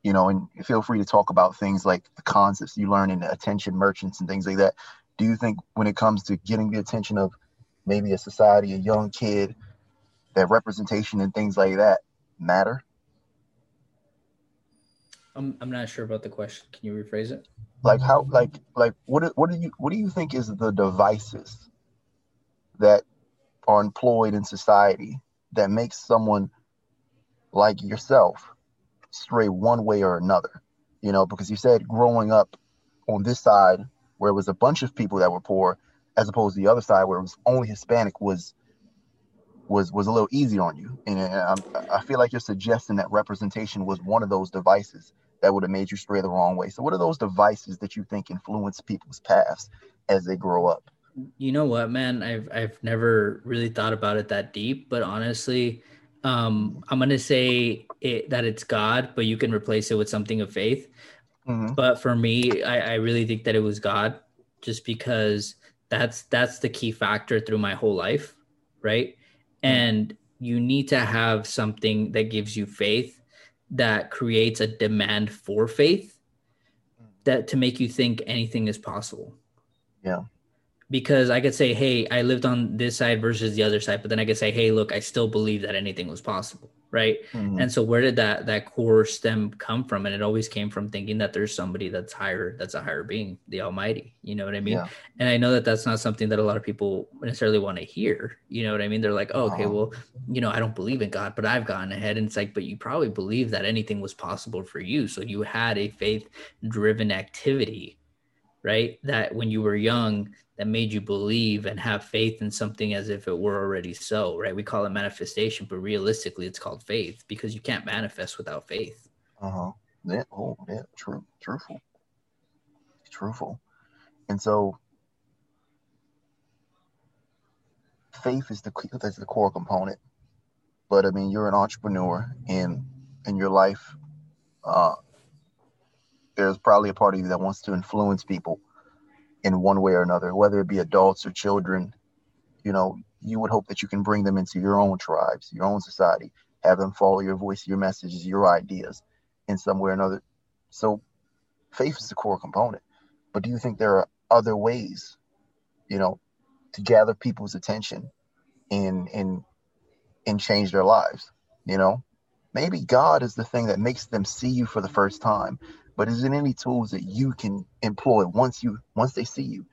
you know, and feel free to talk about things like the concepts you learn in attention merchants and things like that. Do you think when it comes to getting the attention of maybe a society, a young kid, that representation and things like that matter? I'm I'm not sure about the question. Can you rephrase it? Like how like like what what do you what do you think is the devices that are employed in society that makes someone like yourself stray one way or another? You know, because you said growing up on this side where it was a bunch of people that were poor, as opposed to the other side where it was only Hispanic was was was a little easy on you. And I, I feel like you're suggesting that representation was one of those devices that would have made you stray the wrong way. So, what are those devices that you think influence people's paths as they grow up? You know what, man? I've I've never really thought about it that deep, but honestly, um, I'm gonna say it, that it's God, but you can replace it with something of faith. Mm-hmm. But for me, I, I really think that it was God, just because that's that's the key factor through my whole life, right? Mm-hmm. And you need to have something that gives you faith that creates a demand for faith that to make you think anything is possible. Yeah. Because I could say, hey, I lived on this side versus the other side, but then I could say, hey, look, I still believe that anything was possible right mm-hmm. and so where did that that core stem come from and it always came from thinking that there's somebody that's higher that's a higher being the almighty you know what i mean yeah. and i know that that's not something that a lot of people necessarily want to hear you know what i mean they're like oh, okay uh-huh. well you know i don't believe in god but i've gotten ahead and it's like but you probably believe that anything was possible for you so you had a faith driven activity right that when you were young that made you believe and have faith in something as if it were already so, right? We call it manifestation, but realistically, it's called faith because you can't manifest without faith. Uh huh. Yeah. Oh, yeah. True. Truthful. Truthful. And so, faith is the that's the core component. But I mean, you're an entrepreneur, and in your life, uh, there's probably a part of you that wants to influence people in one way or another, whether it be adults or children, you know, you would hope that you can bring them into your own tribes, your own society, have them follow your voice, your messages, your ideas in some way or another. So faith is the core component. But do you think there are other ways, you know, to gather people's attention and and and change their lives? You know, maybe God is the thing that makes them see you for the first time. But is there any tools that you can employ once you once they see you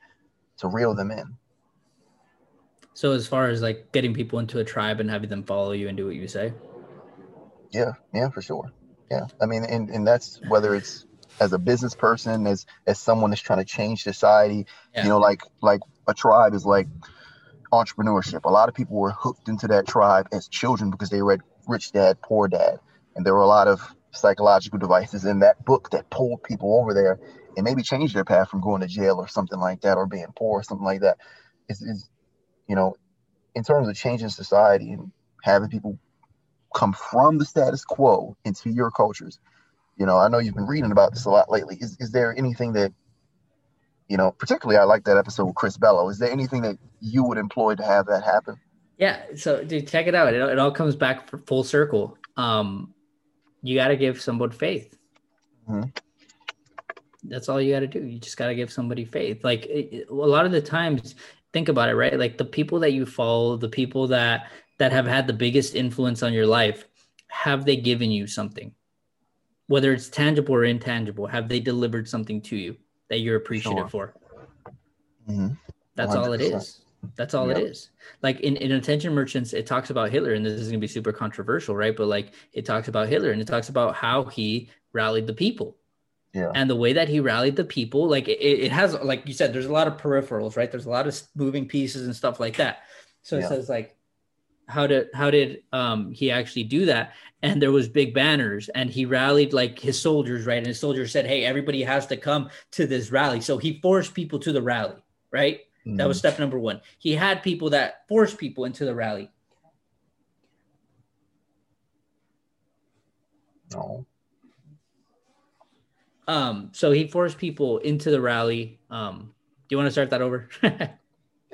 to reel them in? So as far as like getting people into a tribe and having them follow you and do what you say? Yeah, yeah, for sure. Yeah. I mean and, and that's whether it's as a business person, as as someone that's trying to change society, yeah. you know, like like a tribe is like entrepreneurship. A lot of people were hooked into that tribe as children because they read Rich Dad, Poor Dad. And there were a lot of psychological devices in that book that pulled people over there and maybe changed their path from going to jail or something like that or being poor or something like that. It's you know, in terms of changing society and having people come from the status quo into your cultures. You know, I know you've been reading about this a lot lately. Is is there anything that you know, particularly I like that episode with Chris Bello. Is there anything that you would employ to have that happen? Yeah. So dude, check it out. It, it all comes back full circle. Um, you got to give somebody faith. Mm-hmm. That's all you got to do. You just got to give somebody faith. Like it, a lot of the times, think about it, right? Like the people that you follow, the people that that have had the biggest influence on your life, have they given you something? Whether it's tangible or intangible, have they delivered something to you that you're appreciative sure. for? Mm-hmm. That's all it is. That's all yep. it is. Like in, in Attention Merchants, it talks about Hitler, and this is going to be super controversial, right? But like it talks about Hitler and it talks about how he rallied the people. Yeah. And the way that he rallied the people, like it, it has, like you said, there's a lot of peripherals, right? There's a lot of moving pieces and stuff like that. So yeah. it says like, how did how did um he actually do that? And there was big banners, and he rallied like his soldiers, right? And his soldiers said, "Hey, everybody has to come to this rally." So he forced people to the rally, right? Mm-hmm. That was step number one. He had people that forced people into the rally. No. Um, so he forced people into the rally. Um, do you want to start that over? *laughs* yeah,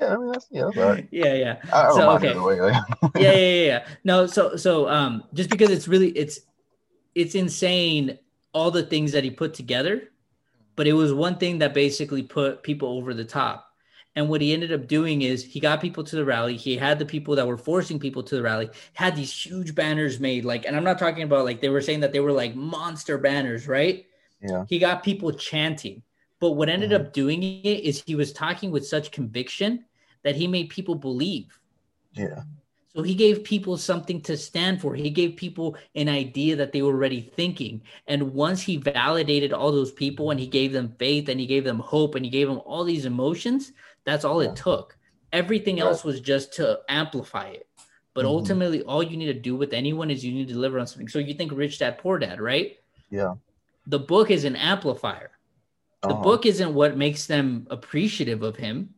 I mean that's yeah, that's all right. *laughs* yeah, yeah. I, I so okay. *laughs* yeah, yeah, yeah, yeah. No, so so um, just because it's really it's it's insane all the things that he put together, but it was one thing that basically put people over the top. And what he ended up doing is he got people to the rally. He had the people that were forcing people to the rally, had these huge banners made. Like, and I'm not talking about like they were saying that they were like monster banners, right? Yeah. He got people chanting. But what ended mm-hmm. up doing it is he was talking with such conviction that he made people believe. Yeah. So he gave people something to stand for. He gave people an idea that they were already thinking. And once he validated all those people and he gave them faith and he gave them hope and he gave them all these emotions, that's all it took. Everything yeah. else was just to amplify it. But mm-hmm. ultimately, all you need to do with anyone is you need to deliver on something. So you think Rich Dad Poor Dad, right? Yeah. The book is an amplifier. The uh-huh. book isn't what makes them appreciative of him.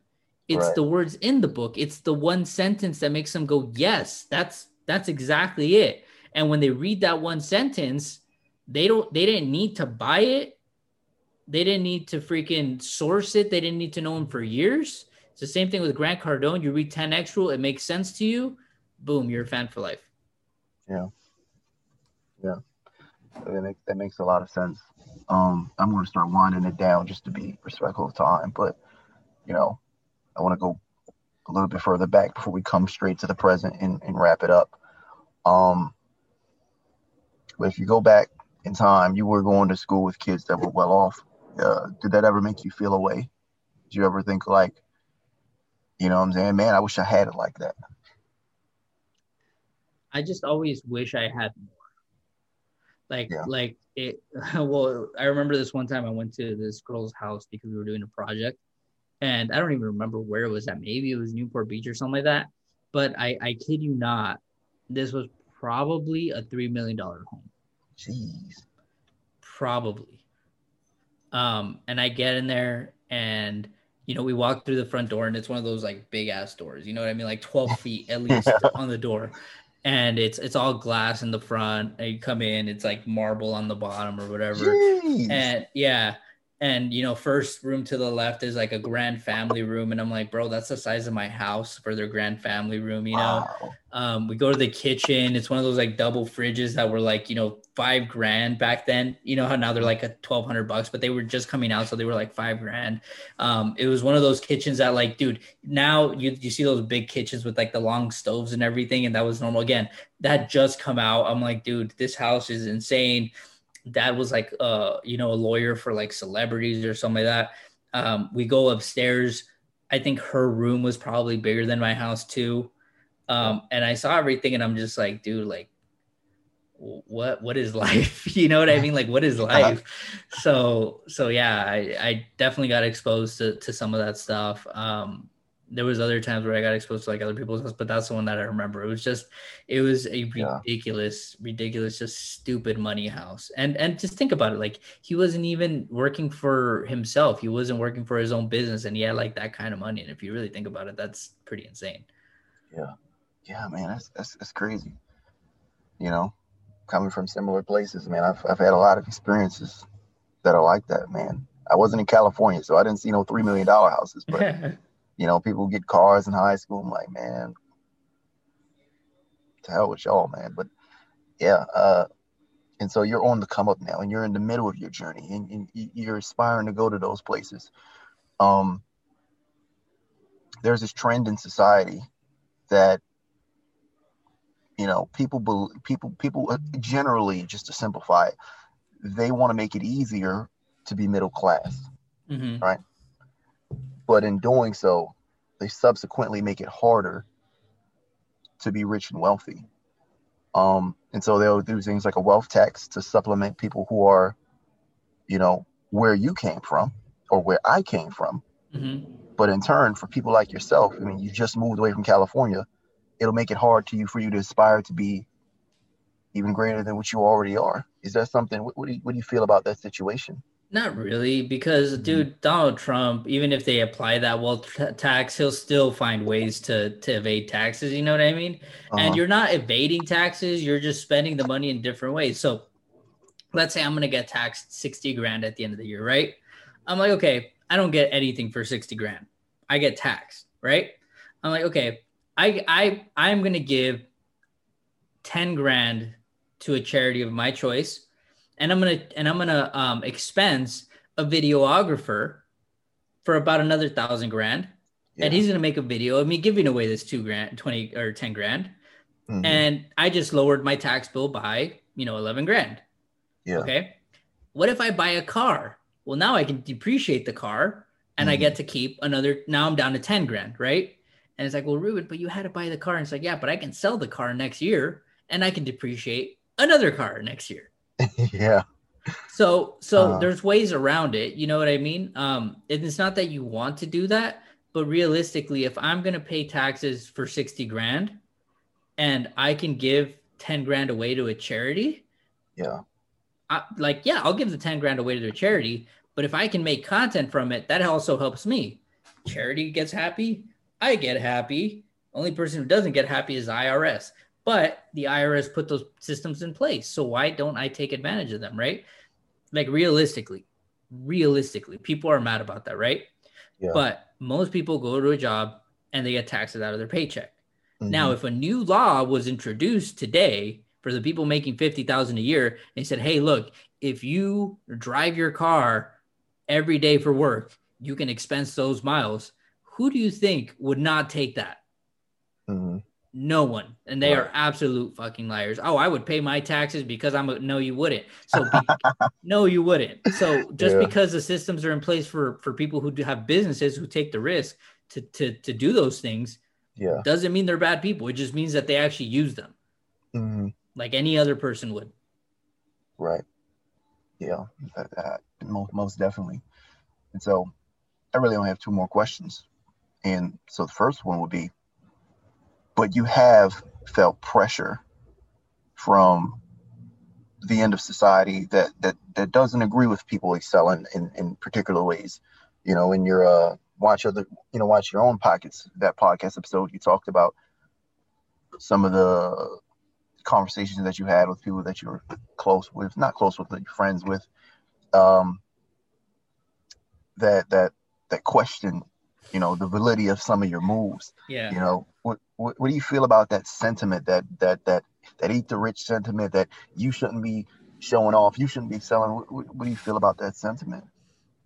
It's right. the words in the book. It's the one sentence that makes them go, "Yes, that's that's exactly it." And when they read that one sentence, they don't they didn't need to buy it they didn't need to freaking source it. They didn't need to know him for years. It's the same thing with Grant Cardone. You read 10X Rule, it makes sense to you. Boom, you're a fan for life. Yeah. Yeah. That makes, that makes a lot of sense. Um, I'm going to start winding it down just to be respectful of time. But, you know, I want to go a little bit further back before we come straight to the present and, and wrap it up. Um, but if you go back in time, you were going to school with kids that were well off uh, did that ever make you feel away? Did you ever think like, you know what I'm saying, man, I wish I had it like that? I just always wish I had more. Like, yeah. like it. *laughs* Well, I remember this one time I went to this girl's house because we were doing a project, and I don't even remember where it was at. Maybe it was Newport Beach or something like that. But I, I kid you not, this was probably a three million dollar home. Jeez. Probably. Um, and I get in there and you know, we walk through the front door and it's one of those like big ass doors, you know what I mean? Like 12 *laughs* feet at least on the door. And it's it's all glass in the front. And you come in, it's like marble on the bottom or whatever. Jeez. And yeah. And you know first room to the left is like a grand family room and i'm like bro that's the size of my house for their grand family room you know? Wow. um, we go to the kitchen it's one of those like double fridges that were like you know five grand back then you know how now they're like a 1200 bucks but they were just coming out so they were like five grand. Um, it was one of those kitchens that like dude now you, you see those big kitchens with like the long stoves and everything and that was normal. Again that just come out. I'm like dude this house is insane dad was like uh you know a lawyer for like celebrities or something like that. Um we go upstairs. I think her room was probably bigger than my house too. Um and i saw everything and i'm just like dude like what what is *laughs* life? *laughs* You know what i mean? Like what is uh-huh. life? So so yeah i i definitely got exposed to to some of that stuff. Um there was other times where I got exposed to like other people's house, but that's the one that I remember. It was just, it was a ridiculous, yeah. ridiculous, just stupid money house. And and just think about it, like he wasn't even working for himself. He wasn't working for his own business, and he had like that kind of money. And if you really think about it, that's pretty insane. Yeah, yeah, man, that's that's, that's crazy. You know, coming from similar places, man, I've I've had a lot of experiences that are like that, man. I wasn't in California, so I didn't see no three million dollar houses, but. *laughs* You know, people get cars in high school. I'm like, man, to hell with y'all, man. But yeah, uh, and so you're on the come up now, and you're in the middle of your journey, and, and you're aspiring to go to those places. Um, there's this trend in society that you know people people people uh, generally just to simplify it they want to make it easier to be middle class mm-hmm. right but in doing so, they subsequently make it harder to be rich and wealthy. Um, and so they'll do things like a wealth tax to supplement people who are, you know, where you came from or where I came from. Mm-hmm. But in turn, for people like yourself, I mean, you just moved away from California, it'll make it hard to you for you to aspire to be even greater than what you already are. Is that something? What, what do you, what do you feel about that situation? Not really, because mm-hmm. dude, Donald Trump, even if they apply that wealth tax, he'll still find ways to to evade taxes. You know what I mean? Uh-huh. And you're not evading taxes; you're just spending the money in different ways. So, let's say I'm gonna get taxed sixty grand at the end of the year, right? I'm like, okay, I don't get anything for sixty grand. I get taxed, right? I'm like, okay, I I I'm gonna give ten grand to a charity of my choice and I'm gonna and I'm gonna um, expense a videographer for about another thousand grand, yeah. and he's gonna make a video of me giving away this two grand, twenty or ten grand, mm-hmm. and I just lowered my tax bill by you know eleven grand. Yeah. Okay. What if I buy a car? Well, now I can depreciate the car, and mm-hmm. I get to keep another. Now I'm down to ten grand, right? And it's like, well, Ruben, but you had to buy the car. And it's like, yeah, but I can sell the car next year, and I can depreciate another car next year. *laughs* yeah. So so uh, there's ways around it. You know what I mean? Um, it's not that you want to do that, but realistically, if I'm gonna pay taxes for sixty grand, and I can give ten grand away to a charity, yeah, I, like yeah, I'll give the ten grand away to a charity. But if I can make content from it, that also helps me. Charity gets happy, I get happy. Only person who doesn't get happy is IRS. But the IRS put those systems in place. So why don't I take advantage of them, right? Like realistically, realistically, people are mad about that, right? Yeah. But most people go to a job and they get taxes out of their paycheck. Mm-hmm. Now, if a new law was introduced today for the people making 50,000 a year, they said, "Hey, look, if you drive your car every day for work, you can expense those miles." Who do you think would not take that? Mm-hmm. No one, and they right. are absolute fucking liars. Oh, I would pay my taxes because I'm a no, you wouldn't. So be, *laughs* no, you wouldn't. So just yeah. because the systems are in place for for people who do have businesses who take the risk to to to do those things, yeah, doesn't mean they're bad people. It just means that they actually use them, mm-hmm. like any other person would. Right. Yeah, that, that, most most definitely. And so, I really only have two more questions, and so the first one would be but you have felt pressure from the end of society that that that doesn't agree with people excelling in, in particular ways. You know, in your uh watch other you know, watch your own pockets, that podcast episode you talked about some of the conversations that you had with people that you were close with, not close with, but friends with. Um that that that question, you know, the validity of some of your moves. Yeah. You know, what what, what do you feel about that sentiment that that that that eat the rich sentiment that you shouldn't be showing off, you shouldn't be selling. What, what, do you feel about that sentiment?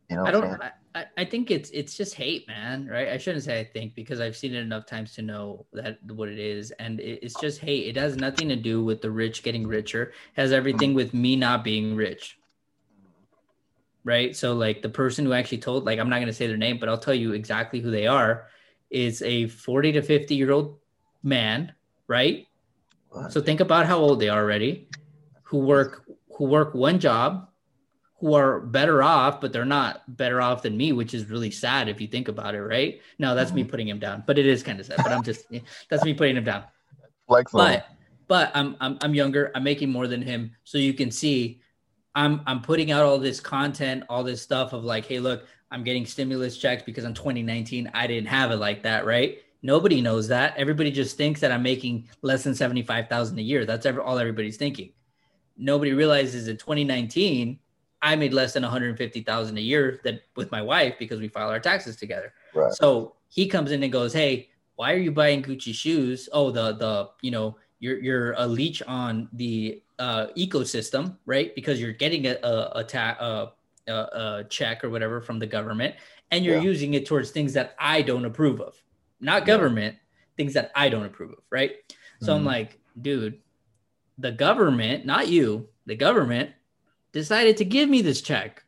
You know, I don't. I, I think it's it's just hate, man. Right? I shouldn't say I think because I've seen it enough times to know that what it is, and it, it's just hate. It has nothing to do with the rich getting richer. It has everything mm-hmm. with me not being rich. Right? So like the person who actually told, like I'm not gonna say their name, but I'll tell you exactly who they are. Is a 40 to 50 year old man, right? What? So think about how old they are already, who work who work one job who are better off, but they're not better off than me, which is really sad if you think about it, right? No, that's me mm-hmm. putting him down, but it is kind of sad. But I'm just *laughs* that's me putting him down. Like, but but I'm, I'm I'm younger. I'm making more than him, so you can see, I'm I'm putting out all this content, all this stuff of like, hey, look, I'm getting stimulus checks because in 2019 I didn't have it like that, right? Nobody knows that. Everybody just thinks that I'm making less than seventy five thousand a year. That's ever all everybody's thinking. Nobody realizes in 2019 I made less than 150,000 a year that with my wife because we file our taxes together. Right. So he comes in and goes, "Hey, why are you buying Gucci shoes? Oh, the the you know you're you're a leech on the uh, ecosystem, right? Because you're getting a a, a, ta- a, a check or whatever from the government, and you're yeah. using it towards things that I don't approve of, not government yeah. things that I don't approve of, right? So mm-hmm. I'm like, dude, the government, not you, the government decided to give me this check.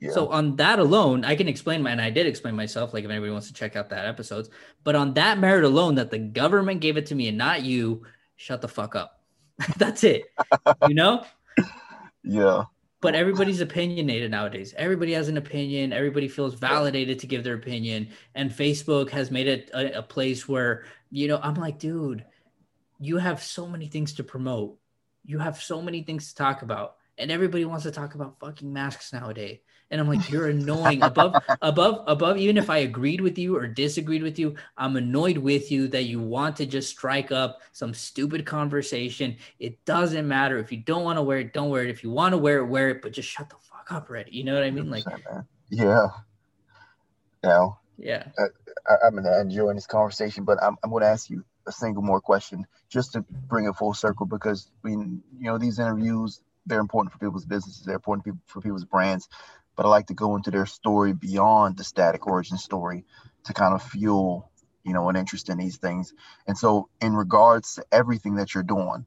Yeah. So on that alone, I can explain my and I did explain myself, like if anybody wants to check out that episodes. But on that merit alone, that the government gave it to me and not you, shut the fuck up. *laughs* That's it. you know? Yeah. But everybody's opinionated nowadays. Everybody has an opinion. Everybody feels validated to give their opinion. And Facebook has made it a, a place where, you know, I'm like, dude, you have so many things to promote. You have so many things to talk about and everybody wants to talk about fucking masks nowadays and i'm like you're annoying. Above above above even if i agreed with you or disagreed with you i'm annoyed with you that you want to just strike up some stupid conversation. It doesn't matter. If you don't want to wear it don't wear it. If you want to wear it wear it but just shut the fuck up already you know what i mean? Like yeah. Now yeah. Uh, I, am enjoying this conversation but i'm, I'm going to ask you a single more question just to bring it full circle because we you know these interviews they're important for people's businesses. They're important for people's brands. But I like to go into their story beyond the static origin story to kind of fuel, you know, an interest in these things. And so, in regards to everything that you're doing,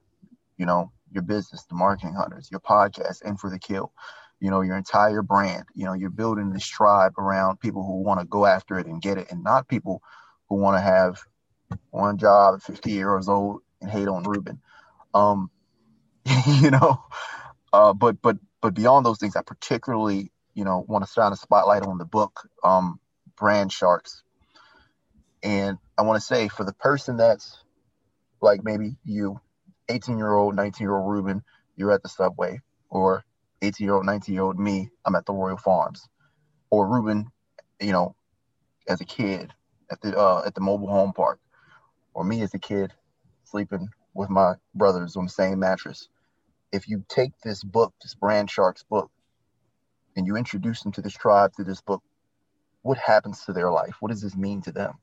you know, your business, the marketing hunters, your podcast, and for the kill, you know, your entire brand, you know, you're building this tribe around people who want to go after it and get it, and not people who want to have one job at 50 years old and hate on Ruben. Um, *laughs* you know, uh, but but but beyond those things, I particularly you know want to shine a spotlight on the book, um, Brand Sharks. And I want to say for the person that's like maybe you, 18 year old, 19 year old Ruben, you're at the subway, or 18 year old, 19 year old me, I'm at the Royal Farms, or Ruben, you know, as a kid at the uh, at the mobile home park, or me as a kid sleeping with my brothers on the same mattress. If you take this book, this Brand Sharks book, and you introduce them to this tribe through this book, what happens to their life? What does this mean to them?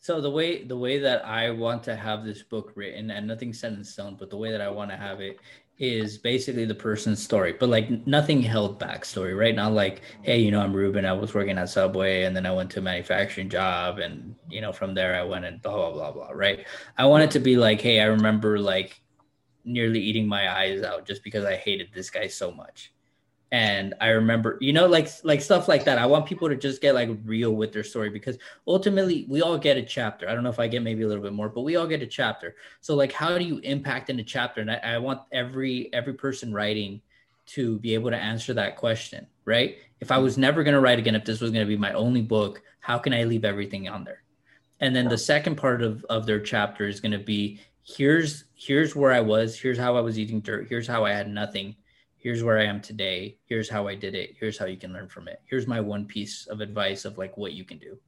So the way the way that I want to have this book written, and nothing set in stone, but the way that I want to have it is basically the person's story, but like nothing held back story, right? Not like, hey, you know, I'm Ruben. I was working at Subway, and then I went to a manufacturing job, and you know, from there I went and blah blah blah blah, right? I want it to be like, hey, I remember like nearly eating my eyes out just because I hated this guy so much. And I remember, you know, like like stuff like that. I want people to just get like real with their story because ultimately we all get a chapter. I don't know if I get maybe a little bit more, but we all get a chapter. So like how do you impact in a chapter? And I, I want every every person writing to be able to answer that question, right? If I was never going to write again, if this was going to be my only book, how can I leave everything on there? And then the second part of, of their chapter is going to be here's here's where I was, here's how I was eating dirt, here's how I had nothing, here's where I am today, here's how I did it, here's how you can learn from it. Here's my one piece of advice of like what you can do.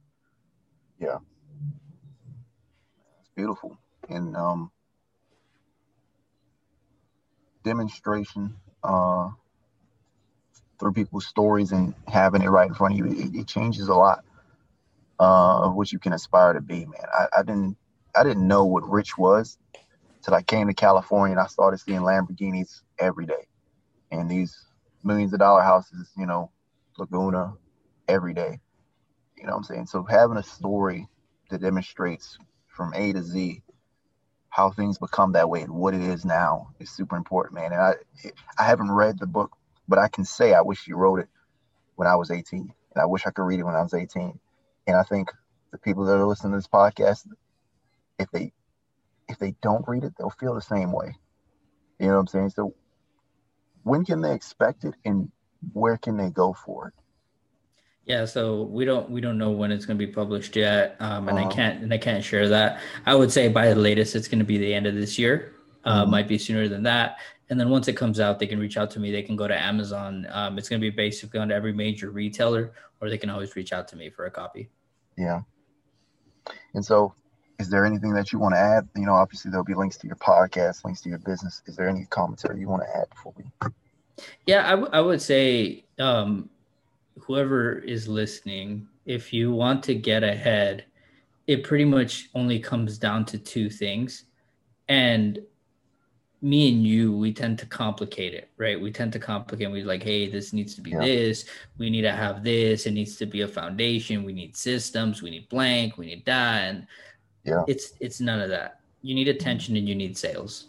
Yeah. It's beautiful. And um demonstration uh through people's stories and having it right in front of you, it, it changes a lot uh, of what you can aspire to be, man. I, I didn't I didn't know what rich was till I came to California and I started seeing Lamborghinis every day, and these millions of dollar houses, you know, Laguna, every day. You know what I'm saying? So having a story that demonstrates from A to Z how things become that way and what it is now is super important, man. And I I haven't read the book, but I can say I wish you wrote it when I was 18, and I wish I could read it when I was 18. And I think the people that are listening to this podcast, if they if they don't read it, they'll feel the same way. You know what I'm saying? So when can they expect it and where can they go for it? Yeah, so we don't we don't know when it's going to be published yet, um, and uh-huh. I can't and I can't share that. I would say by the latest, it's going to be the end of this year. Uh, mm-hmm. Might be sooner than that. And then once it comes out, they can reach out to me. They can go to Amazon. Um, it's going to be basically on every major retailer, or they can always reach out to me for a copy. Yeah. And so, is there anything that you want to add? You know, obviously there'll be links to your podcast, links to your business. Is there any commentary you want to add before we? Yeah, I, w- I would say um, whoever is listening, if you want to get ahead, it pretty much only comes down to two things. And me and you, we tend to complicate it, right? We tend to complicate. We're like, hey, this needs to be yeah. this. We need to have this. It needs to be a foundation. We need systems. We need blank. We need that. And yeah, it's it's none of that. You need attention and you need sales.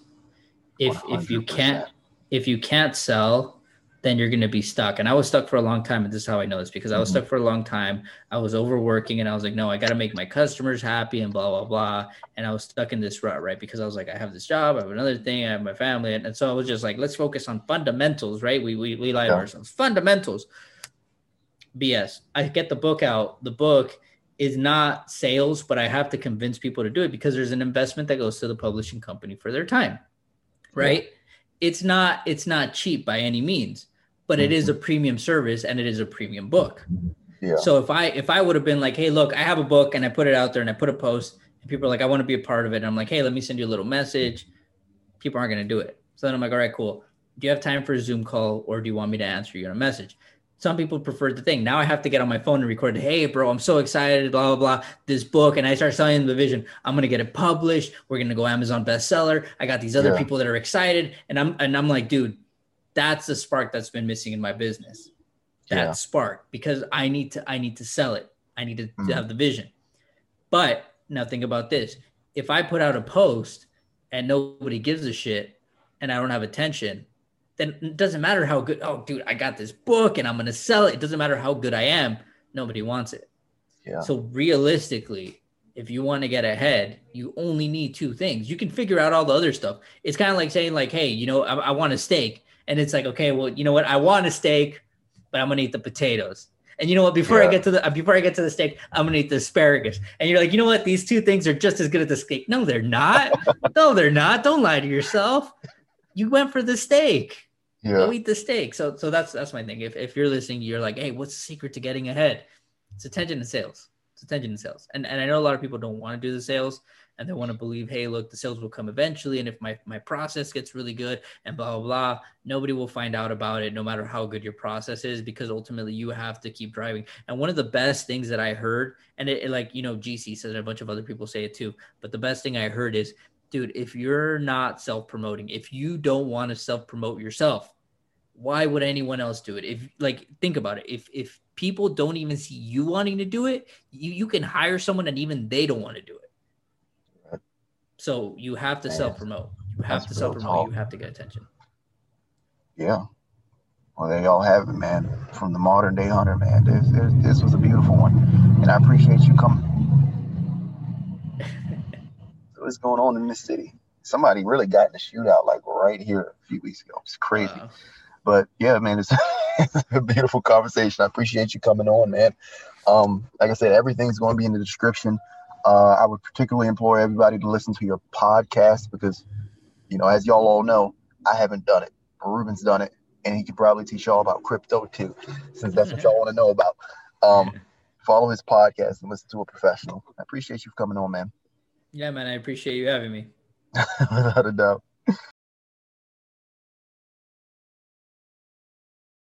If 100%. if you can't if you can't sell, then you're going to be stuck. And I was stuck for a long time. And this is how I know this because I was mm-hmm. stuck for a long time. I was overworking and I was like, no, I got to make my customers happy and blah, blah, blah. And I was stuck in this rut, right? Because I was like, I have this job, I have another thing, I have my family. And, and so I was just like, let's focus on fundamentals, right? We, we, we lie yeah. to ourselves. Fundamentals. BS. I get the book out. The book is not sales, but I have to convince people to do it because there's an investment that goes to the publishing company for their time, right? Yeah it's not it's not cheap by any means but it is a mm-hmm. premium service and it is a premium book yeah. so if i if i would have been like hey look i have a book and i put it out there and i put a post and people are like i want to be a part of it and i'm like hey let me send you a little message people aren't going to do it so then i'm like all right cool do you have time for a zoom call or do you want me to answer you in a message some people prefer the thing. Now I have to get on my phone and record. Hey, bro, I'm so excited. Blah blah blah. This book, and I start selling the vision. I'm gonna get it published. We're gonna go Amazon bestseller. I got these other yeah. people that are excited, and I'm and I'm like, dude, that's the spark that's been missing in my business. That yeah. spark because I need to I need to sell it. I need to, mm-hmm. to have the vision. But now think about this: if I put out a post and nobody gives a shit, and I don't have attention, then it doesn't matter how good. Oh, dude, I got this book and I'm gonna sell it. It doesn't matter how good I am. Nobody wants it. Yeah. So realistically, if you want to get ahead, you only need two things. You can figure out all the other stuff. It's kind of like saying like, hey, you know, I, I want a steak, and it's like, okay, well, you know what? I want a steak, but I'm gonna eat the potatoes. And you know what? Before yeah. I get to the uh, before I get to the steak, I'm gonna eat the asparagus. And you're like, you know what? These two things are just as good as the steak. No, they're not. *laughs* no, they're not. Don't lie to yourself. You went for the steak yeah. go eat the steak. So so that's that's my thing. If if you're listening, you're like, hey, what's the secret to getting ahead? It's attention to sales. It's attention to sales. And and I know a lot of people don't want to do the sales and they want to believe, hey, look, the sales will come eventually. And if my my process gets really good and blah blah blah, nobody will find out about it, no matter how good your process is, because ultimately you have to keep driving. And one of the best things that I heard, and it, it like you know, GC says and a bunch of other people say it too, but the best thing I heard is dude, if you're not self promoting, if you don't want to self promote yourself, why would anyone else do it? If like think about it, if if people don't even see you wanting to do it, you you can hire someone and even they don't want to do it. So you have to self promote. You have to self promote. You have to get attention. Yeah. Well, they all have it, man. From the modern day hunter, man. This, this, this was a beautiful one, and I appreciate you coming. What's going on in this city? Somebody really got in a shootout like right here a few weeks ago. It's crazy. Wow. But yeah, man, it's, *laughs* it's, a beautiful conversation. I appreciate you coming on, man. Um, like I said, everything's going to be in the description. Uh, I would particularly implore everybody to listen to your podcast because, you know, as y'all all know, I haven't done it. Ruben's done it, and he could probably teach y'all about crypto too, since that's what *laughs* y'all want to know about. Um, *laughs* follow his podcast and listen to a professional. I appreciate you coming on, man. Yeah, man. I appreciate you having me. *laughs* Without a doubt.